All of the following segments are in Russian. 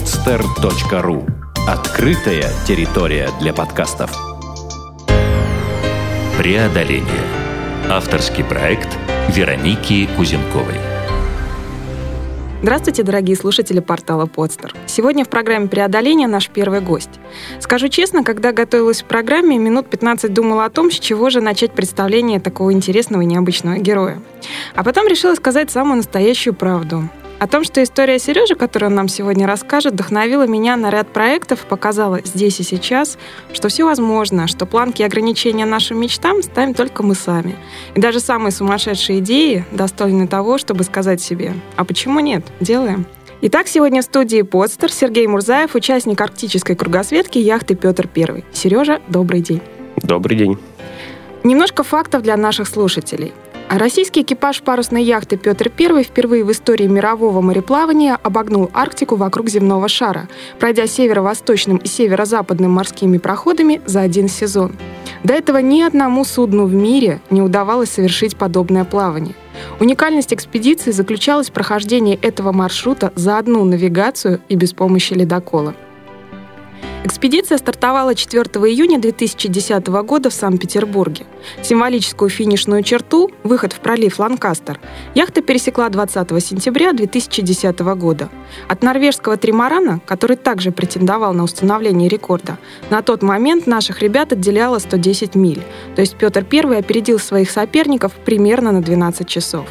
podster.ru Открытая территория для подкастов. Преодоление. Авторский проект Вероники Кузенковой. Здравствуйте, дорогие слушатели портала Подстер. Сегодня в программе «Преодоление» наш первый гость. Скажу честно, когда готовилась к программе, минут 15 думала о том, с чего же начать представление такого интересного и необычного героя. А потом решила сказать самую настоящую правду. О том, что история Сережи, которую он нам сегодня расскажет, вдохновила меня на ряд проектов, показала здесь и сейчас, что все возможно, что планки и ограничения нашим мечтам ставим только мы сами. И даже самые сумасшедшие идеи достойны того, чтобы сказать себе «А почему нет? Делаем». Итак, сегодня в студии «Подстер» Сергей Мурзаев, участник арктической кругосветки яхты «Петр I». Сережа, добрый день. Добрый день. Немножко фактов для наших слушателей. Российский экипаж парусной яхты «Петр I» впервые в истории мирового мореплавания обогнул Арктику вокруг земного шара, пройдя северо-восточным и северо-западным морскими проходами за один сезон. До этого ни одному судну в мире не удавалось совершить подобное плавание. Уникальность экспедиции заключалась в прохождении этого маршрута за одну навигацию и без помощи ледокола. Экспедиция стартовала 4 июня 2010 года в Санкт-Петербурге. Символическую финишную черту, выход в пролив Ланкастер, яхта пересекла 20 сентября 2010 года. От норвежского тримарана, который также претендовал на установление рекорда, на тот момент наших ребят отделяло 110 миль, то есть Петр I опередил своих соперников примерно на 12 часов.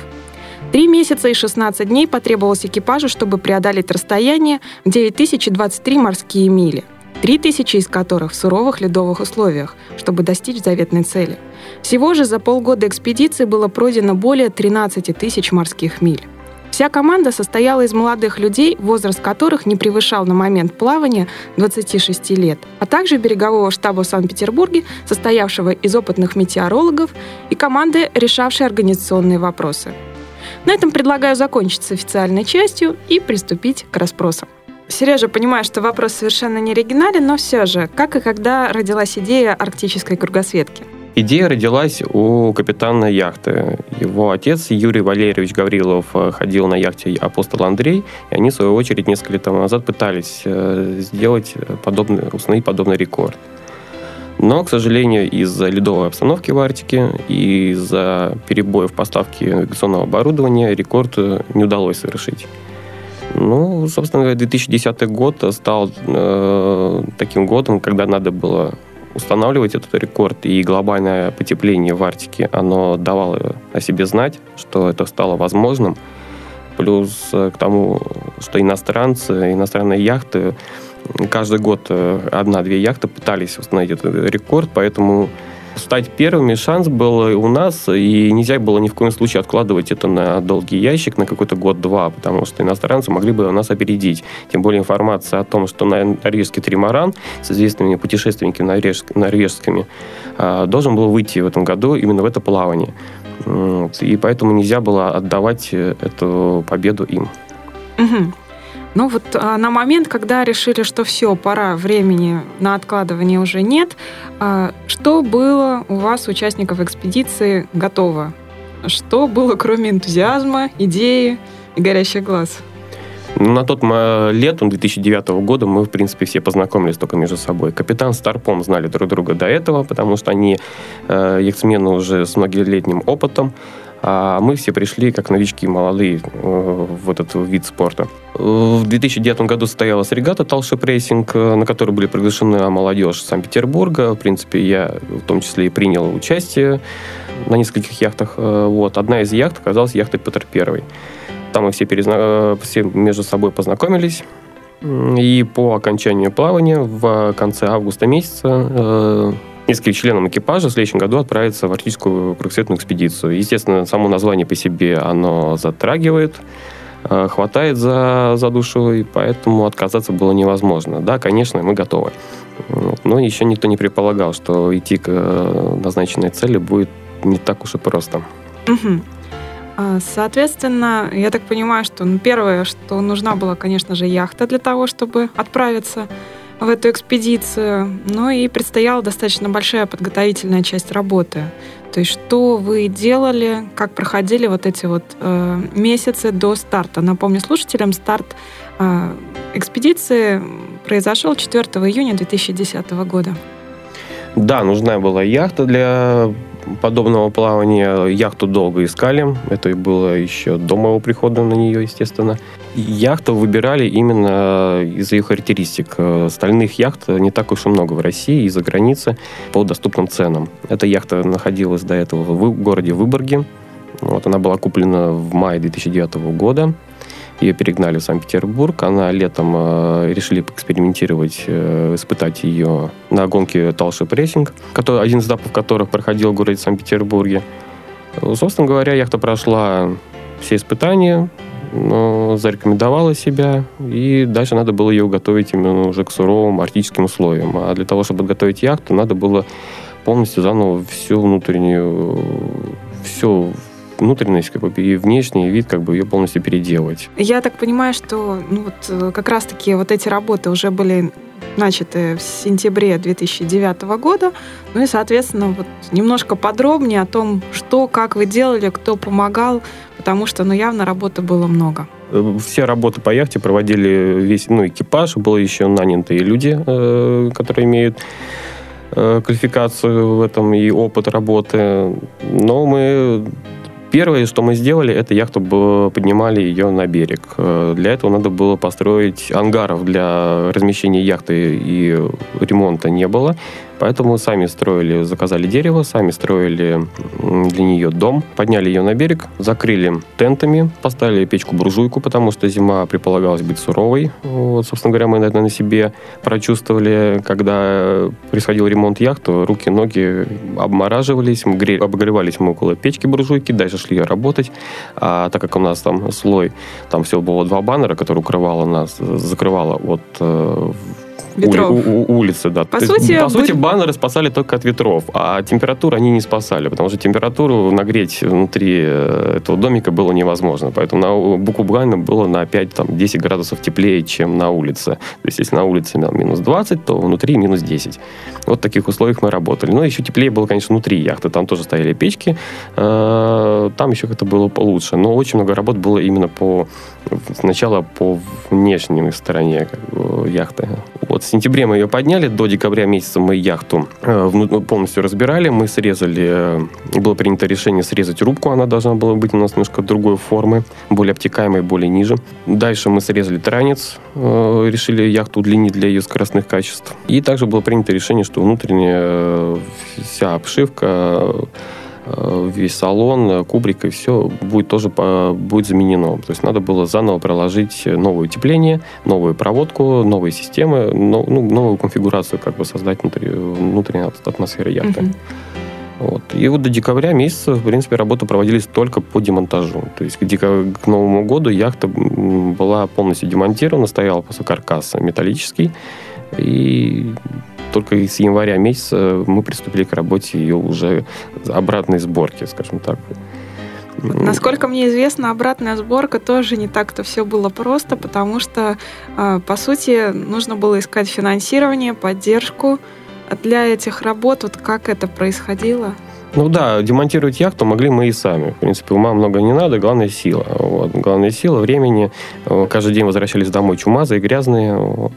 Три месяца и 16 дней потребовалось экипажу, чтобы преодолеть расстояние в 9023 морские мили – три тысячи из которых в суровых ледовых условиях, чтобы достичь заветной цели. Всего же за полгода экспедиции было пройдено более 13 тысяч морских миль. Вся команда состояла из молодых людей, возраст которых не превышал на момент плавания 26 лет, а также берегового штаба в Санкт-Петербурге, состоявшего из опытных метеорологов и команды, решавшей организационные вопросы. На этом предлагаю закончить с официальной частью и приступить к расспросам. Сережа, понимаю, что вопрос совершенно не оригинален, но все же, как и когда родилась идея арктической кругосветки? Идея родилась у капитана яхты. Его отец Юрий Валерьевич Гаврилов э, ходил на яхте «Апостол Андрей», и они, в свою очередь, несколько лет тому назад пытались э, сделать подобный, установить подобный рекорд. Но, к сожалению, из-за ледовой обстановки в Арктике и из-за перебоев поставки навигационного оборудования рекорд э, не удалось совершить. Ну, собственно говоря, 2010 год стал э, таким годом, когда надо было устанавливать этот рекорд, и глобальное потепление в Арктике, оно давало о себе знать, что это стало возможным. Плюс к тому, что иностранцы, иностранные яхты, каждый год э, одна-две яхты пытались установить этот рекорд, поэтому стать первыми шанс был у нас, и нельзя было ни в коем случае откладывать это на долгий ящик, на какой-то год-два, потому что иностранцы могли бы нас опередить. Тем более информация о том, что норвежский тримаран с известными путешественниками норвежскими а, должен был выйти в этом году именно в это плавание. И поэтому нельзя было отдавать э, эту победу им. Угу. Ну вот а, на момент, когда решили, что все, пора, времени на откладывание уже нет, а, что было у вас, участников экспедиции, готово? Что было, кроме энтузиазма, идеи и горящих глаз? Ну, на тот летом 2009 года мы, в принципе, все познакомились только между собой. Капитан с старпомом знали друг друга до этого, потому что они э, яхтсмены уже с многолетним опытом. А мы все пришли как новички молодые э, в этот вид спорта. В 2009 году состоялась регата Tall Ship Racing, на которой были приглашены молодежь Санкт-Петербурга. В принципе, я в том числе и принял участие на нескольких яхтах. Э, вот. Одна из яхт оказалась яхтой Петр Первый. Там мы все, перезна... Э, все между собой познакомились. И по окончанию плавания в конце августа месяца несколько членов экипажа в следующем году отправиться в арктическую кругосветную экспедицию. Естественно, само название по себе оно затрагивает, э, хватает за, за душу, и поэтому отказаться было невозможно. Да, конечно, мы готовы. Но еще никто не предполагал, что идти к э, назначенной цели будет не так уж и просто. Угу. Соответственно, я так понимаю, что ну, первое, что нужна была, конечно же, яхта для того, чтобы отправиться в эту экспедицию, но и предстояла достаточно большая подготовительная часть работы. То есть что вы делали, как проходили вот эти вот э, месяцы до старта? Напомню слушателям, старт э, экспедиции произошел 4 июня 2010 года. Да, нужна была яхта для подобного плавания. Яхту долго искали. Это было еще до моего прихода на нее, естественно. Яхту выбирали именно из-за ее характеристик. Стальных яхт не так уж и много в России и за границей по доступным ценам. Эта яхта находилась до этого в городе Выборге. Вот, она была куплена в мае 2009 года. Ее перегнали в Санкт-Петербург. Она летом э, решили экспериментировать, э, испытать ее на гонке Tall Ship Racing, который, один из этапов которых проходил в городе Санкт-Петербурге. Собственно говоря, яхта прошла все испытания, но зарекомендовала себя, и дальше надо было ее готовить именно уже к суровым арктическим условиям. А для того, чтобы подготовить яхту, надо было полностью заново всю внутреннюю, все внутренность как бы, и внешний вид как бы ее полностью переделать. Я так понимаю, что ну, вот, э, как раз-таки вот эти работы уже были начаты в сентябре 2009 года. Ну и, соответственно, вот немножко подробнее о том, что, как вы делали, кто помогал, потому что, ну, явно работы было много. Э, все работы по яхте проводили весь ну, экипаж, было еще нанятые люди, э, которые имеют квалификацию в этом и опыт работы. Но мы Первое, что мы сделали, это яхту поднимали ее на берег. Э, для этого надо было построить ангаров для размещения яхты и ремонта не было. Поэтому сами строили, заказали дерево, сами строили для нее дом, подняли ее на берег, закрыли тентами, поставили печку-буржуйку, потому что зима предполагалась быть суровой. Вот, собственно говоря, мы это на себе прочувствовали, когда происходил ремонт яхты, руки, ноги обмораживались, мы грели, обогревались мы около печки-буржуйки, дальше шли работать. А так как у нас там слой, там всего было два баннера, которые укрывало нас, закрывало от ветров. У, у, улицы, да. По, сути, есть, по сути, баннеры спасали только от ветров, а температуру они не спасали, потому что температуру нагреть внутри э, этого домика было невозможно. Поэтому на буквально было на 5-10 градусов теплее, чем на улице. То есть, если на улице минус 20, то внутри минус 10. Вот в таких условиях мы работали. Но еще теплее было, конечно, внутри яхты. Там тоже стояли печки. Э, там еще как-то было получше. Но очень много работ было именно по сначала по внешней стороне как бы, яхты. Вот в сентябре мы ее подняли, до декабря месяца мы яхту э, ну, полностью разбирали, мы срезали, э, было принято решение срезать рубку, она должна была быть у нас немножко другой формы, более обтекаемой, более ниже. Дальше мы срезали транец, э, решили яхту удлинить для ее скоростных качеств. И также было принято решение, что внутренняя вся обшивка весь салон, э, кубрик и все будет тоже будет заменено. То есть надо было заново проложить новое утепление, новую проводку, новые системы, но, ну, новую конфигурацию как бы создать внутри, внутренней атмосферы яхты. Вот. И вот до декабря месяца, в принципе, работы проводились только по демонтажу. То есть к, декаб... к Новому году яхта была полностью демонтирована, стоял после каркаса металлический. И только с января месяца мы приступили к работе ее уже обратной сборки, скажем так. Насколько мне известно, обратная сборка тоже не так-то все было просто, потому что, а, по сути, нужно было искать финансирование, поддержку для этих работ. Вот как это происходило? Ну да, демонтировать яхту могли мы и сами. В принципе, ума много не надо, главная сила. Вот. Главная сила времени. Каждый день возвращались домой чумазые, грязные. Вот.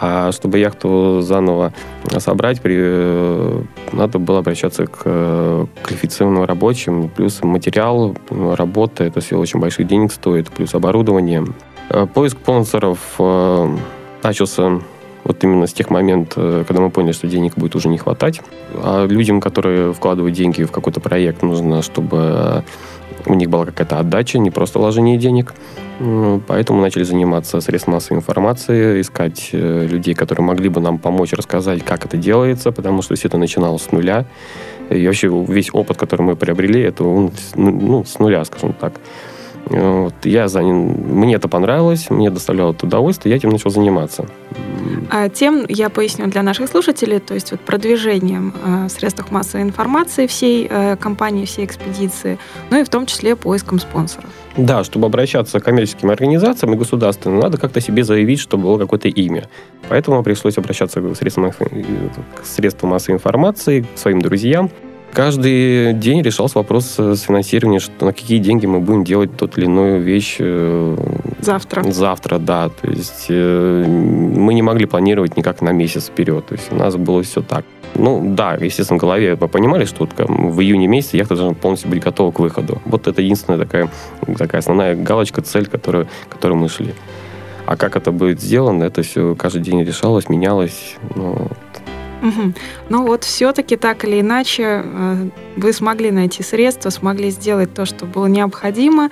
А чтобы яхту заново собрать, при, э, надо было обращаться к квалифицированным рабочим, плюс материал, работа, это все очень больших денег стоит, плюс оборудование. Э, поиск спонсоров э, начался вот именно с тех моментов, когда мы поняли, что денег будет уже не хватать. А людям, которые вкладывают деньги в какой-то проект, нужно, чтобы у них была какая-то отдача, не просто вложение денег. Поэтому начали заниматься средством массовой информации, искать э, людей, которые могли бы нам помочь рассказать, как это делается, потому что все это начиналось с нуля. И вообще весь опыт, который мы приобрели, это ну, с нуля, скажем так. Вот, я за... Мне это понравилось, мне доставляло это удовольствие, я этим начал заниматься. А тем я поясню для наших слушателей, то есть вот продвижением э, в средствах массовой информации всей э, компании, всей экспедиции, ну и в том числе поиском спонсоров. Да, чтобы обращаться к коммерческим организациям и государственным, надо как-то себе заявить, что было какое-то имя. Поэтому пришлось обращаться к средствам, к средствам массовой информации, к своим друзьям, Каждый день решался вопрос с финансированием, что на какие деньги мы будем делать тот или иную вещь. Э, завтра. Завтра, да. То есть э, мы не могли планировать никак на месяц вперед. То есть у нас было все так. Ну, да, естественно, в голове мы понимали, что в июне месяце яхта должна полностью быть готова к выходу. Вот это единственная такая, такая основная галочка, цель, которую, которую мы шли. А как это будет сделано, это все каждый день решалось, менялось. Ну, Угу. Ну вот все-таки так или иначе э, вы смогли найти средства, смогли сделать то, что было необходимо,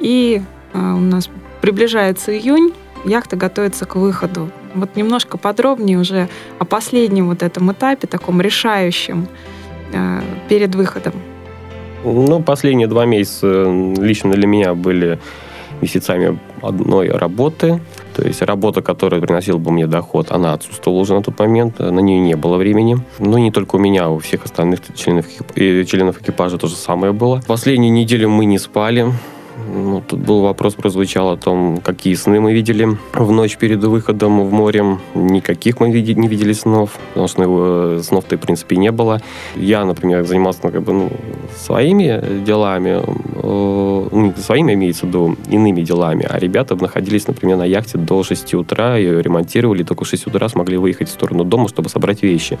и э, у нас приближается июнь, яхта готовится к выходу. Вот немножко подробнее уже о последнем вот этом этапе, таком решающем э, перед выходом. Ну, последние два месяца лично для меня были месяцами одной работы. То есть работа, которая приносила бы мне доход, она отсутствовала уже на тот момент, на нее не было времени. Ну, не только у меня, а у всех остальных членов, членов экипажа то же самое было. Последнюю неделю мы не спали. Ну, тут был вопрос, прозвучал о том, какие сны мы видели в ночь перед выходом в море. Никаких мы не видели снов, потому что его снов-то, в принципе, не было. Я, например, занимался ну, как бы, ну, своими делами, э, ну, своими, имеется в виду, иными делами, а ребята находились, например, на яхте до 6 утра, ее ремонтировали, только в 6 утра смогли выехать в сторону дома, чтобы собрать вещи.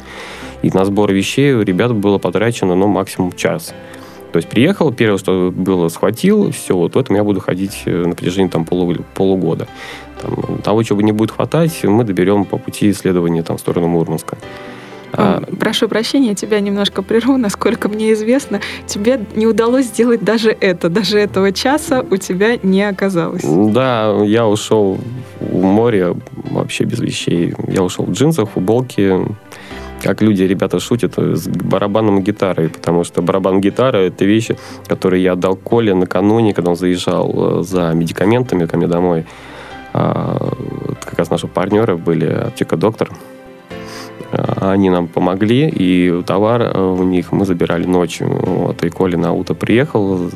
И на сбор вещей у ребят было потрачено, ну, максимум час. То есть приехал, первое, что было, схватил, все, вот в этом я буду ходить э, на протяжении там, полу, полугода. Там, того, чего не будет хватать, мы доберем по пути исследования там, в сторону Мурманска. А, Прошу прощения, тебя немножко прерву. Насколько мне известно, тебе не удалось сделать даже это. Даже этого часа у тебя не оказалось. Да, я ушел в море вообще без вещей. Я ушел в джинсах, футболке, как люди, ребята шутят, с барабаном и гитарой, потому что барабан гитара — это вещи, которые я отдал Коле накануне, когда он заезжал э, за медикаментами ко мне домой. А, как раз наши партнеры были аптека «Доктор», а, они нам помогли, и товар э, у них мы забирали ночью. Вот, и Коля на утро приехал,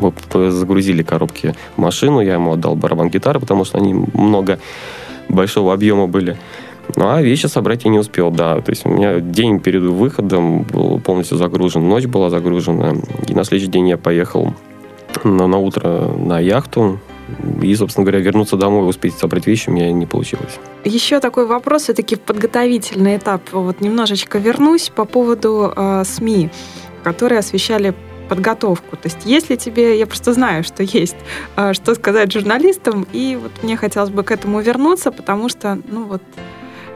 вот, загрузили коробки в машину, я ему отдал барабан гитары, потому что они много большого объема были. Ну, а вещи собрать я не успел, да. То есть у меня день перед выходом был полностью загружен, ночь была загружена. И на следующий день я поехал на, на утро на яхту. И, собственно говоря, вернуться домой успеть собрать вещи у меня не получилось. Еще такой вопрос, все-таки подготовительный этап. Вот немножечко вернусь по поводу э, СМИ, которые освещали подготовку. То есть если тебе, я просто знаю, что есть, э, что сказать журналистам, и вот мне хотелось бы к этому вернуться, потому что, ну вот,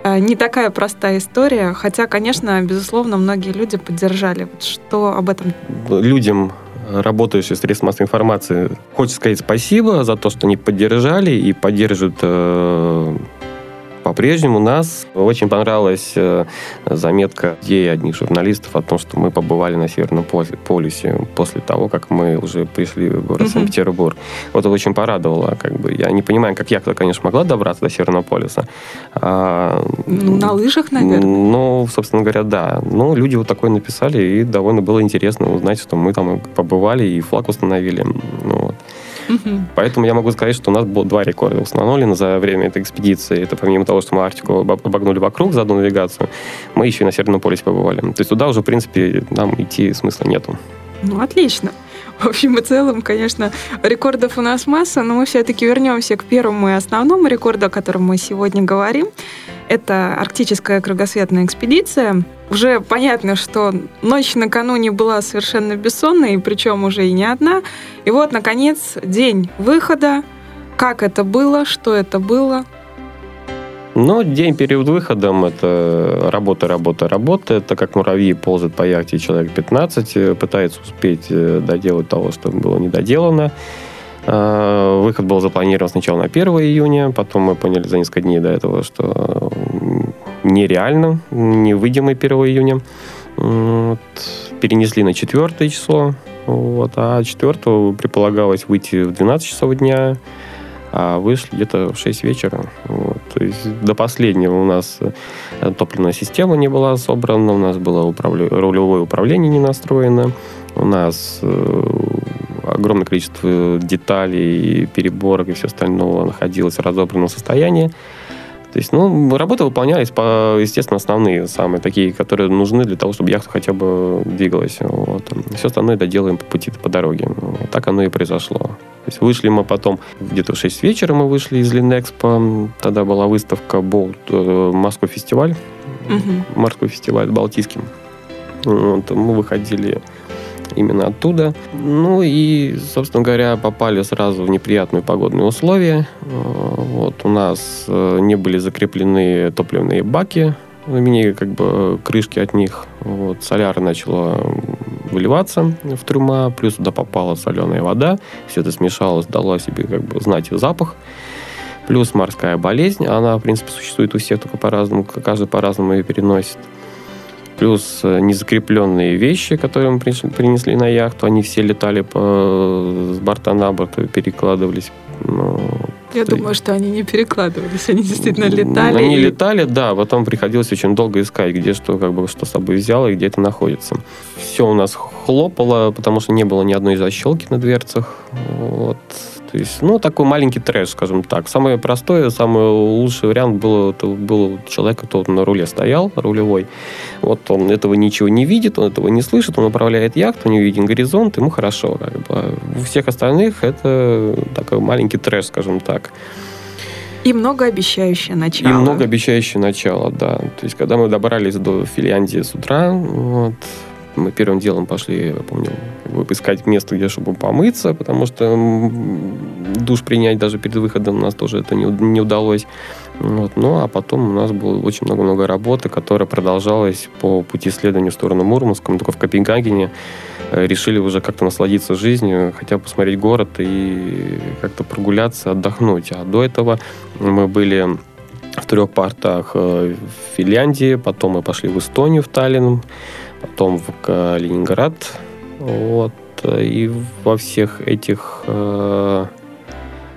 не такая простая история, хотя, конечно, безусловно, многие люди поддержали. Вот что об этом? Людям, работающим в средствах массовой информации, хочется сказать спасибо за то, что они поддержали и поддерживают э, по-прежнему нас очень понравилась э, заметка идеи одних журналистов о том, что мы побывали на Северном полюсе после того, как мы уже пришли в город. Санкт-Петербург. Вот это очень порадовало. Как бы. Я не понимаю, как яхта, конечно, могла добраться до Северного полюса. А, ну, на лыжах, наверное. Ну, собственно говоря, да. Ну, люди вот такое написали, и довольно было интересно узнать, что мы там побывали и флаг установили. Ну, Поэтому я могу сказать, что у нас было два рекорда установлены за время этой экспедиции. Это помимо того, что мы Арктику обогнули вокруг за одну навигацию, мы еще и на Северном полюсе побывали. То есть туда уже, в принципе, нам идти смысла нету. Ну, отлично. В общем и целом, конечно, рекордов у нас масса, но мы все-таки вернемся к первому и основному рекорду, о котором мы сегодня говорим. Это арктическая кругосветная экспедиция. Уже понятно, что ночь накануне была совершенно бессонной, причем уже и не одна. И вот, наконец, день выхода. Как это было, что это было? Ну, день перед выходом – это работа, работа, работа. Это как муравьи ползают по яхте человек 15, пытается успеть э, доделать того, что было недоделано. А, выход был запланирован сначала на 1 июня, потом мы поняли за несколько дней до этого, что нереально, не выйдем мы 1 июня. Вот. Перенесли на 4 число. Вот, а 4 предполагалось выйти в 12 часов дня, а вышли где-то в 6 вечера. Вот. То есть до последнего у нас э, топливная система не была собрана, у нас было управля... рулевое управление не настроено, у нас э, огромное количество деталей, переборок и все остальное находилось в разобранном состоянии. То есть, ну, работы выполнялись по, естественно, основные, самые такие, которые нужны для того, чтобы яхта хотя бы двигалась. Вот. Все остальное доделаем по пути, по дороге. Вот. Так оно и произошло. То есть вышли мы потом, где-то в 6 вечера мы вышли из Линэкспо. Тогда была выставка Болт, Москва фестиваль. Угу. Морской фестиваль Балтийский. Вот. Мы выходили именно оттуда. Ну и, собственно говоря, попали сразу в неприятные погодные условия. Э, вот у нас э, не были закреплены топливные баки, вернее, как бы крышки от них. Вот, соляра начала выливаться в трюма, плюс туда попала соленая вода, все это смешалось, дало себе как бы знать запах. Плюс морская болезнь, она, в принципе, существует у всех, только по-разному, каждый по-разному ее переносит плюс э, незакрепленные вещи, которые мы принесли на яхту, они все летали по, с борта на борт, перекладывались. Ну, Я думаю, что они не перекладывались, они действительно летали. Они и... летали, да, потом приходилось очень долго искать, где что, как бы, что с собой взял и где это находится. Все у нас хлопало, потому что не было ни одной защелки на дверцах. Вот. То есть, ну, такой маленький трэш, скажем так. Самое простое, самый лучший вариант был, это был человек, кто на руле стоял, рулевой. Вот он этого ничего не видит, он этого не слышит, он управляет яхту, не виден горизонт, ему хорошо. Как бы. У всех остальных это такой маленький трэш, скажем так. И многообещающее начало. И многообещающее начало, да. То есть, когда мы добрались до Финляндии с утра, вот, мы первым делом пошли, я помню, искать место, где чтобы помыться, потому что душ принять даже перед выходом у нас тоже это не, не удалось. Вот. Ну, а потом у нас было очень много-много работы, которая продолжалась по пути исследования в сторону Мурманска. Мы только в Копенгагене э, решили уже как-то насладиться жизнью, хотя бы посмотреть город и как-то прогуляться, отдохнуть. А до этого мы были в трех портах э, в Финляндии, потом мы пошли в Эстонию, в Таллин, потом в Калининград. Вот. И во всех этих э,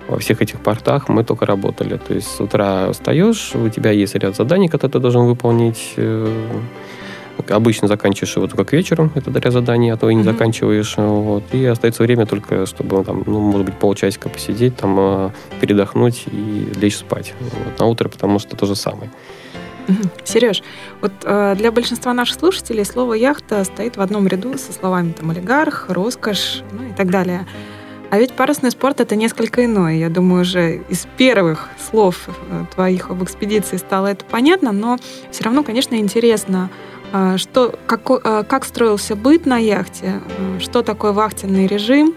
во всех этих портах мы только работали. То есть с утра встаешь, у тебя есть ряд заданий, которые ты должен выполнить. Э, обычно заканчиваешь его только к вечеру, это ряд заданий, а то и не mm-hmm. заканчиваешь. Вот. И остается время только, чтобы, там, ну, может быть, полчасика посидеть, там, э, передохнуть и лечь спать. Вот. На утро, потому что то же самое. Сереж, вот э, для большинства наших слушателей слово яхта стоит в одном ряду со словами там олигарх, роскошь, ну и так далее. А ведь парусный спорт это несколько иное. Я думаю, уже из первых слов э, твоих об экспедиции стало это понятно, но все равно, конечно, интересно, э, что, как, э, как строился быт на яхте, что такое вахтенный режим,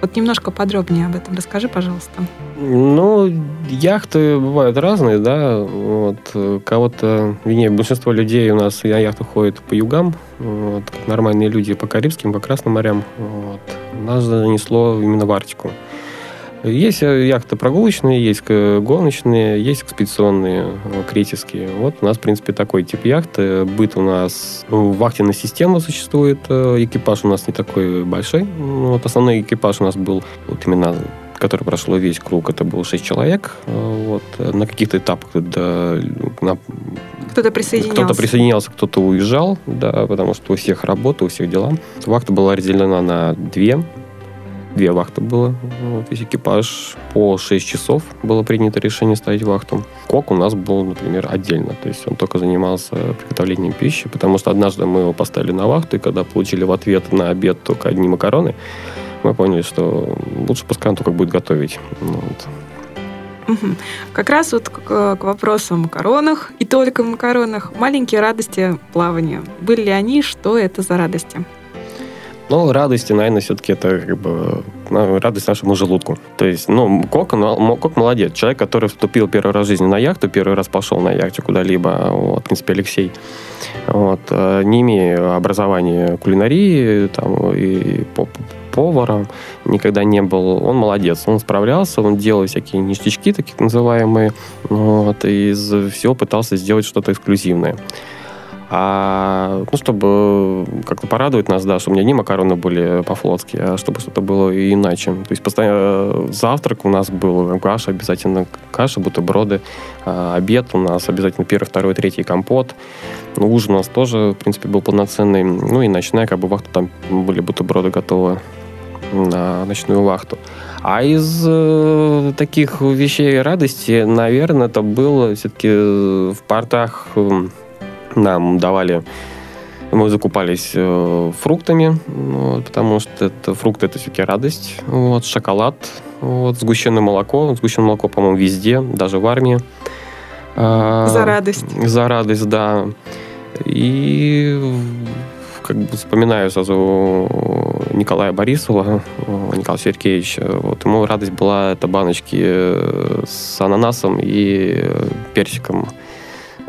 вот немножко подробнее об этом расскажи, пожалуйста. Ну, яхты бывают разные, да. Вот. Кого-то, вернее, большинство людей у нас на яхту ходят по югам, вот, как нормальные люди по Карибским, по Красным морям. Вот. Нас занесло именно в Арктику. Есть э, яхты прогулочные, есть гоночные, есть экспедиционные, э, критические. Вот у нас, в принципе, такой тип яхты. Быт у нас, ну, вахтенная система существует, э, экипаж у нас не такой большой. Ну, вот основной экипаж у нас был вот именно который прошел весь круг, это было 6 человек. Вот. На каких-то этапах да, на... кто-то присоединялся. Кто-то присоединялся, кто-то уезжал, да, потому что у всех работа, у всех дела. Вахта была разделена на две две вахты было. Вот, весь экипаж по 6 часов было принято решение ставить вахту. Кок у нас был, например, отдельно. То есть он только занимался приготовлением пищи, потому что однажды мы его поставили на вахту, и когда получили в ответ на обед только одни макароны, мы поняли, что лучше пускай он только будет готовить. Вот. Как раз вот к, к вопросу о макаронах и только макаронах. Маленькие радости плавания. Были ли они? Что это за радости? Но радости, наверное, все-таки это как бы ну, радость нашему желудку. То есть, ну, Кок, Кок молодец. Человек, который вступил первый раз в жизни на яхту, первый раз пошел на яхте куда-либо, вот, в принципе, Алексей, вот, э, не имея образования кулинарии там, и поваром, никогда не был. Он молодец, он справлялся, он делал всякие ништячки, такие называемые, вот, и из всего пытался сделать что-то эксклюзивное. А, ну, чтобы как-то порадовать нас, да, чтобы не одни макароны были по-флотски, а чтобы что-то было иначе. То есть постоянно завтрак у нас был каша, обязательно каша, бутерброды. А обед у нас обязательно первый, второй, третий компот. Ну, ужин у нас тоже, в принципе, был полноценный. Ну и ночная, как бы, вахта, там были бутерброды готовы на ночную вахту. А из э, таких вещей радости, наверное, это было все-таки в портах нам давали мы закупались э, фруктами, вот, потому что это, фрукты это все-таки радость. Вот, шоколад, вот, сгущенное молоко. Сгущенное молоко, по-моему, везде, даже в армии. А, за радость. За радость, да. И как бы вспоминаю сразу Николая Борисова, Николая Сергеевича. Вот ему радость была это баночки э, с ананасом и персиком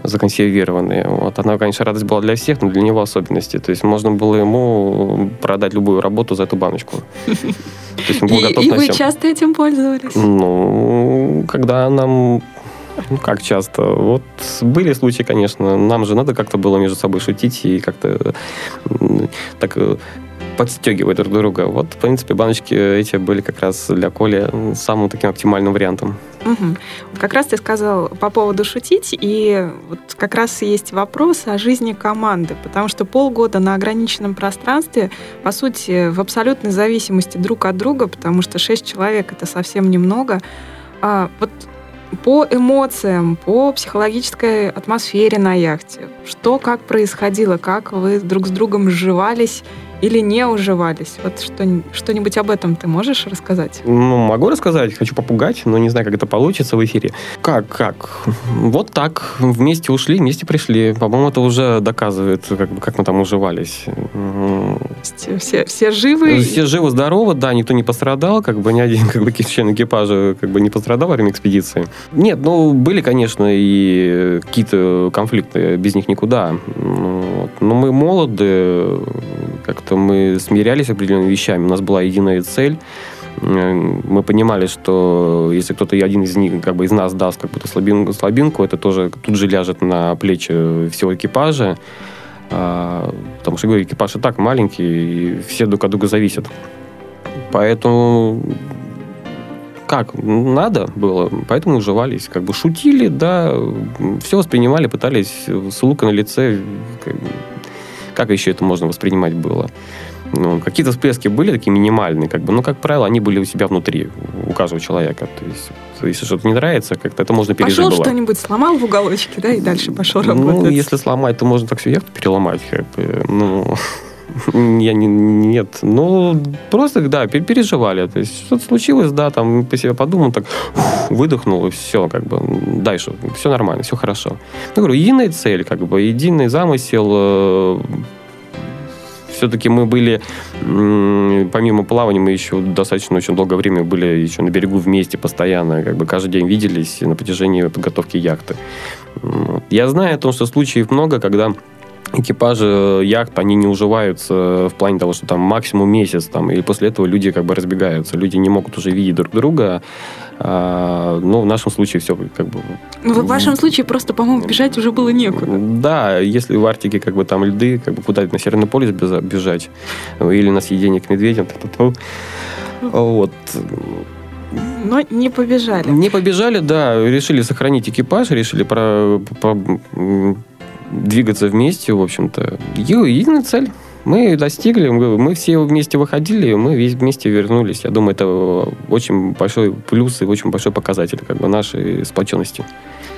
законсервированные. Вот. Она, конечно, радость была для всех, но для него особенности. То есть можно было ему продать любую работу за эту баночку. То есть он был и, готов и на вы всем. часто этим пользовались? Ну, когда нам ну, как часто? Вот были случаи, конечно. Нам же надо как-то было между собой шутить и как-то так подстегивать друг друга. Вот, в принципе, баночки эти были как раз для Коли самым таким оптимальным вариантом. Угу. Как раз ты сказал по поводу шутить, и вот как раз есть вопрос о жизни команды, потому что полгода на ограниченном пространстве, по сути, в абсолютной зависимости друг от друга, потому что шесть человек это совсем немного. А вот по эмоциям, по психологической атмосфере на яхте, что как происходило, как вы друг с другом сживались или не уживались? Вот что, что-нибудь об этом ты можешь рассказать? Ну, могу рассказать, хочу попугать, но не знаю, как это получится в эфире. Как, как? Вот так, вместе ушли, вместе пришли. По-моему, это уже доказывает, как, как мы там уживались. Все, все живы? Все живы, здоровы, да, никто не пострадал, как бы ни один как бы, член экипажа как бы не пострадал во время экспедиции. Нет, ну, были, конечно, и какие-то конфликты, без них никуда. Вот. Но мы молоды, как-то мы смирялись с определенными вещами. У нас была единая цель. Мы понимали, что если кто-то один из них, как бы из нас даст какую-то слабинку, слабинку, это тоже тут же ляжет на плечи всего экипажа. А, потому что, говорю, экипаж и так маленький, и все друг от друга зависят. Поэтому как надо было, поэтому уживались, как бы шутили, да, все воспринимали, пытались с улыбкой на лице, как, как еще это можно воспринимать было? Ну, какие-то всплески были такие минимальные, как бы, но, как правило, они были у себя внутри, у каждого человека. То есть, если что-то не нравится, как-то это можно пережить. Пошел что-нибудь сломал в уголочке, да, и дальше пошел ну, работать. Ну, если сломать, то можно так всю яхту переломать, как бы, ну... Я не, нет. Ну, просто, да, переживали. То есть что-то случилось, да, там по себе подумал, так выдохнул, и все, как бы, дальше, все нормально, все хорошо. Я говорю, единая цель, как бы, единый замысел, э, все-таки мы были, помимо плавания, мы еще достаточно очень долгое время были еще на берегу вместе постоянно, как бы каждый день виделись на протяжении подготовки яхты. Я знаю о том, что случаев много, когда экипажи яхт, они не уживаются в плане того, что там максимум месяц, там, и после этого люди как бы разбегаются. Люди не могут уже видеть друг друга. А, но в нашем случае все как бы... Ну, в вашем случае просто, по-моему, бежать уже было некуда. Да, если в Арктике как бы там льды, как бы куда-то на Северный полюс бежать, или на съедение к медведям, то, то, то, вот. Но не побежали. Не побежали, да. Решили сохранить экипаж, решили про, про, двигаться вместе, в общем-то. Единая цель. Мы достигли, мы все вместе выходили, мы вместе вернулись. Я думаю, это очень большой плюс и очень большой показатель как бы, нашей сплоченности.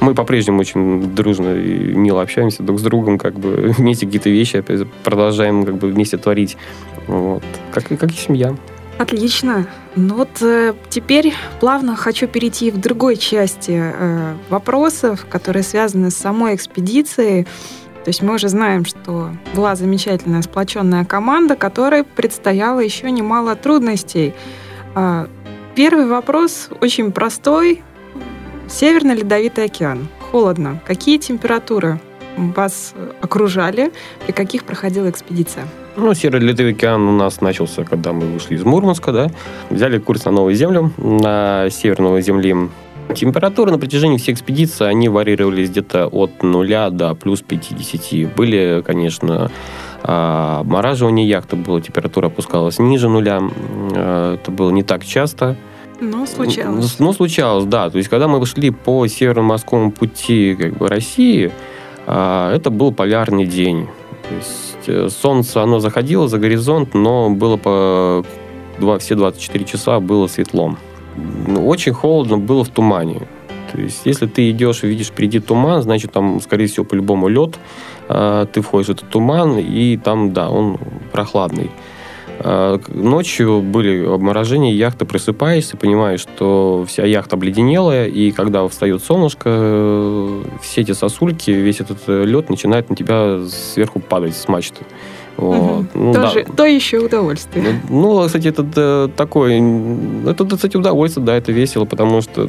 Мы по-прежнему очень дружно и мило общаемся друг с другом, как бы вместе какие-то вещи продолжаем как бы вместе творить. Вот. Как, как и семья. Отлично. Ну вот э, теперь плавно хочу перейти в другой части э, вопросов, которые связаны с самой экспедицией. То есть мы уже знаем, что была замечательная сплоченная команда, которой предстояло еще немало трудностей. Э, первый вопрос очень простой. Северный ледовитый океан. Холодно. Какие температуры вас окружали? При каких проходила экспедиция? Ну, Серый Ледовый океан у нас начался, когда мы вышли из Мурманска, да. Взяли курс на Новую Землю, на Северную Земли. Температуры на протяжении всей экспедиции, они варьировались где-то от нуля до плюс 50. Были, конечно, а, обмораживание яхты, было, температура опускалась ниже нуля. А, это было не так часто. Но случалось. Ну, случалось, да. То есть, когда мы шли по северо-морскому пути как бы, России, а, это был полярный день. То есть, э, солнце, оно заходило за горизонт, но было по все 24 часа было светлом. Ну, очень холодно было в тумане. То есть, если ты идешь и видишь впереди туман, значит, там, скорее всего, по-любому лед. А, ты входишь в этот туман, и там, да, он прохладный. А, ночью были обморожения, яхта просыпаешься, понимаешь, что вся яхта обледенелая, и когда встает солнышко, все эти сосульки, весь этот лед начинает на тебя сверху падать с мачты. Вот. Угу. Ну, Тоже, да. То еще удовольствие. Ну, ну кстати, это э, такое... Это, кстати, удовольствие, да, это весело, потому что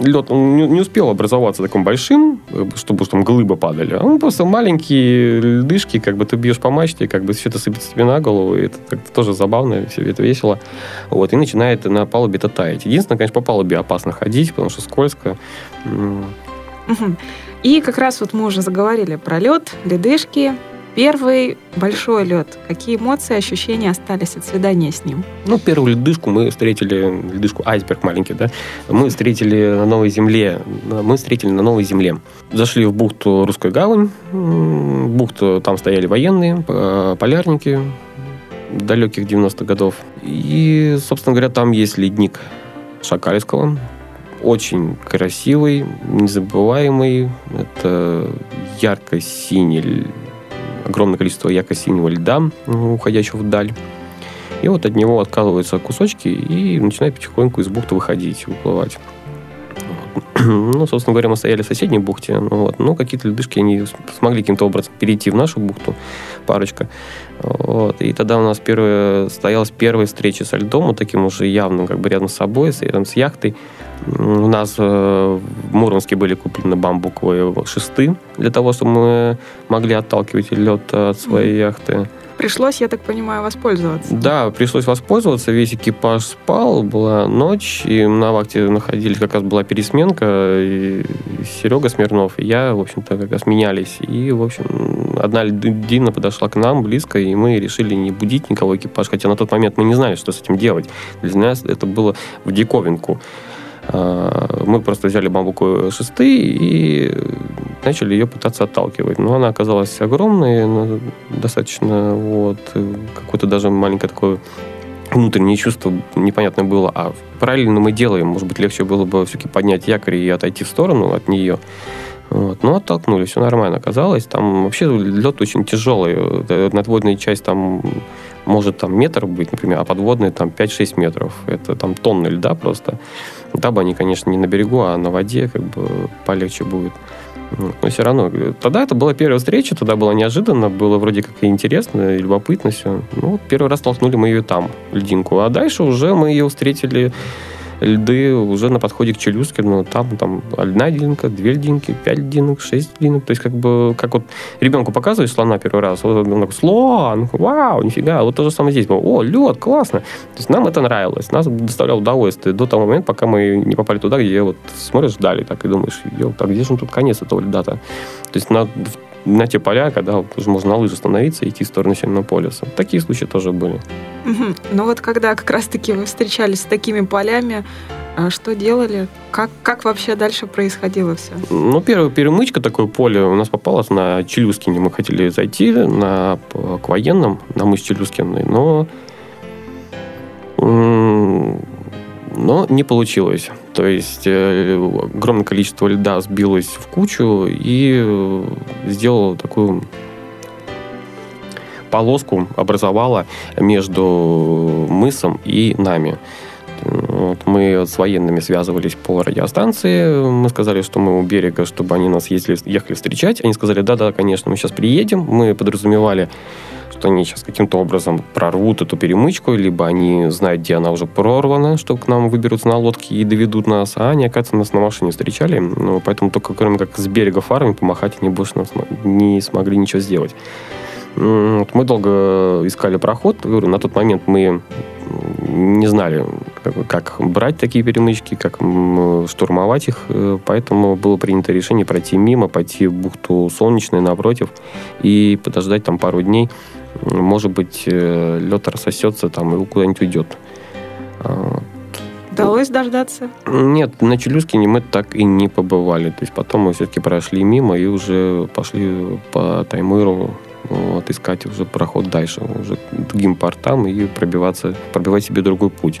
лед он не, успел образоваться таким большим, э, чтобы уж там глыбы падали. Он просто маленькие льдышки, как бы ты бьешь по мачте, как бы все это сыпется тебе на голову, и это, это тоже забавно, все это весело. Вот, и начинает на палубе это таять. Единственное, конечно, по палубе опасно ходить, потому что скользко. И как раз вот мы уже заговорили про лед, ледышки, Первый большой лед. Какие эмоции, ощущения остались от свидания с ним? Ну, первую ледышку мы встретили, ледышку айсберг маленький, да, мы встретили на Новой Земле. Мы встретили на Новой Земле. Зашли в бухту Русская гавань. Бухту, там стояли военные, полярники далеких 90-х годов. И, собственно говоря, там есть ледник Шакальского. Очень красивый, незабываемый. Это ярко-синий огромное количество ярко-синего льда, уходящего вдаль. И вот от него откалываются кусочки и начинает потихоньку из бухты выходить, выплывать. Ну, собственно говоря, мы стояли в соседней бухте, ну, вот, но какие-то ледышки они смогли каким-то образом перейти в нашу бухту, парочка. Вот, и тогда у нас первая, стоялась первая встреча со льдом, вот таким уже явным, как бы рядом с собой, рядом с яхтой. У нас э, в Мурманске были куплены бамбуковые шесты для того, чтобы мы могли отталкивать лед от своей яхты. Пришлось, я так понимаю, воспользоваться. Да, пришлось воспользоваться. Весь экипаж спал, была ночь, и на вахте находились, как раз была пересменка, и Серега Смирнов и я, в общем-то, как раз менялись. И, в общем, одна льдина подошла к нам близко, и мы решили не будить никого экипаж, хотя на тот момент мы не знали, что с этим делать. Для нас это было в диковинку. А, мы просто взяли бамбуковые шесты и начали ее пытаться отталкивать. Но она оказалась огромной, достаточно, вот, какое-то даже маленькое такое внутреннее чувство непонятное было, а правильно мы делаем, может быть, легче было бы все-таки поднять якорь и отойти в сторону от нее. Вот. Но оттолкнули, все нормально оказалось. Там вообще лед очень тяжелый. Э, надводная часть там может там метр быть, например, а подводная там 5-6 метров. Это там тонны льда просто. Да бы они, конечно, не на берегу, а на воде как бы полегче будет. Но все равно. Тогда это была первая встреча, тогда было неожиданно, было вроде как и интересно, и любопытно все. Ну, первый раз толкнули мы ее там, льдинку. А дальше уже мы ее встретили льды уже на подходе к Челюскину. Там, там одна льдинка, две льдинки, пять льдинок, шесть льдинок. То есть как бы, как вот ребенку показываешь слона первый раз, вот он такой, слон, вау, нифига. Вот то же самое здесь. О, лед, классно. То есть нам это нравилось, нас доставляло удовольствие до того момента, пока мы не попали туда, где вот смотришь вдали, так и думаешь, ё, так где же тут конец этого льда-то? То есть на, на те поля, когда уже можно на лыжи становиться и идти в сторону Северного полюса. Такие случаи тоже были. Угу. Ну вот когда как раз-таки вы встречались с такими полями, а что делали? Как, как вообще дальше происходило все? Ну, первая перемычка, такое поле у нас попалось на Челюскине. Мы хотели зайти на, к военным, на мыс Челюскиной, но но не получилось. То есть э, огромное количество льда сбилось в кучу и э, сделало такую полоску образовала между мысом и нами. Вот мы с военными связывались по радиостанции. Мы сказали, что мы у берега, чтобы они нас ездили, ехали встречать. Они сказали, да-да, конечно, мы сейчас приедем. Мы подразумевали что они сейчас каким-то образом прорвут эту перемычку, либо они знают, где она уже прорвана, что к нам выберутся на лодке и доведут нас, а они, оказывается, нас на машине встречали, ну, поэтому только кроме как с берега фарами помахать они больше нас не смогли ничего сделать. Мы долго искали проход. На тот момент мы не знали, как брать такие перемычки, как штурмовать их, э, поэтому было принято решение пройти мимо, пойти в бухту Солнечной напротив и подождать там пару дней. Может быть, э, лед рассосется там и куда-нибудь уйдет. А, Удалось дождаться? Нет, на Челюскине мы так и не побывали. То есть потом мы все-таки прошли мимо и уже пошли по Таймыру вот, искать уже проход дальше, уже другим портам и пробиваться, пробивать себе другой путь.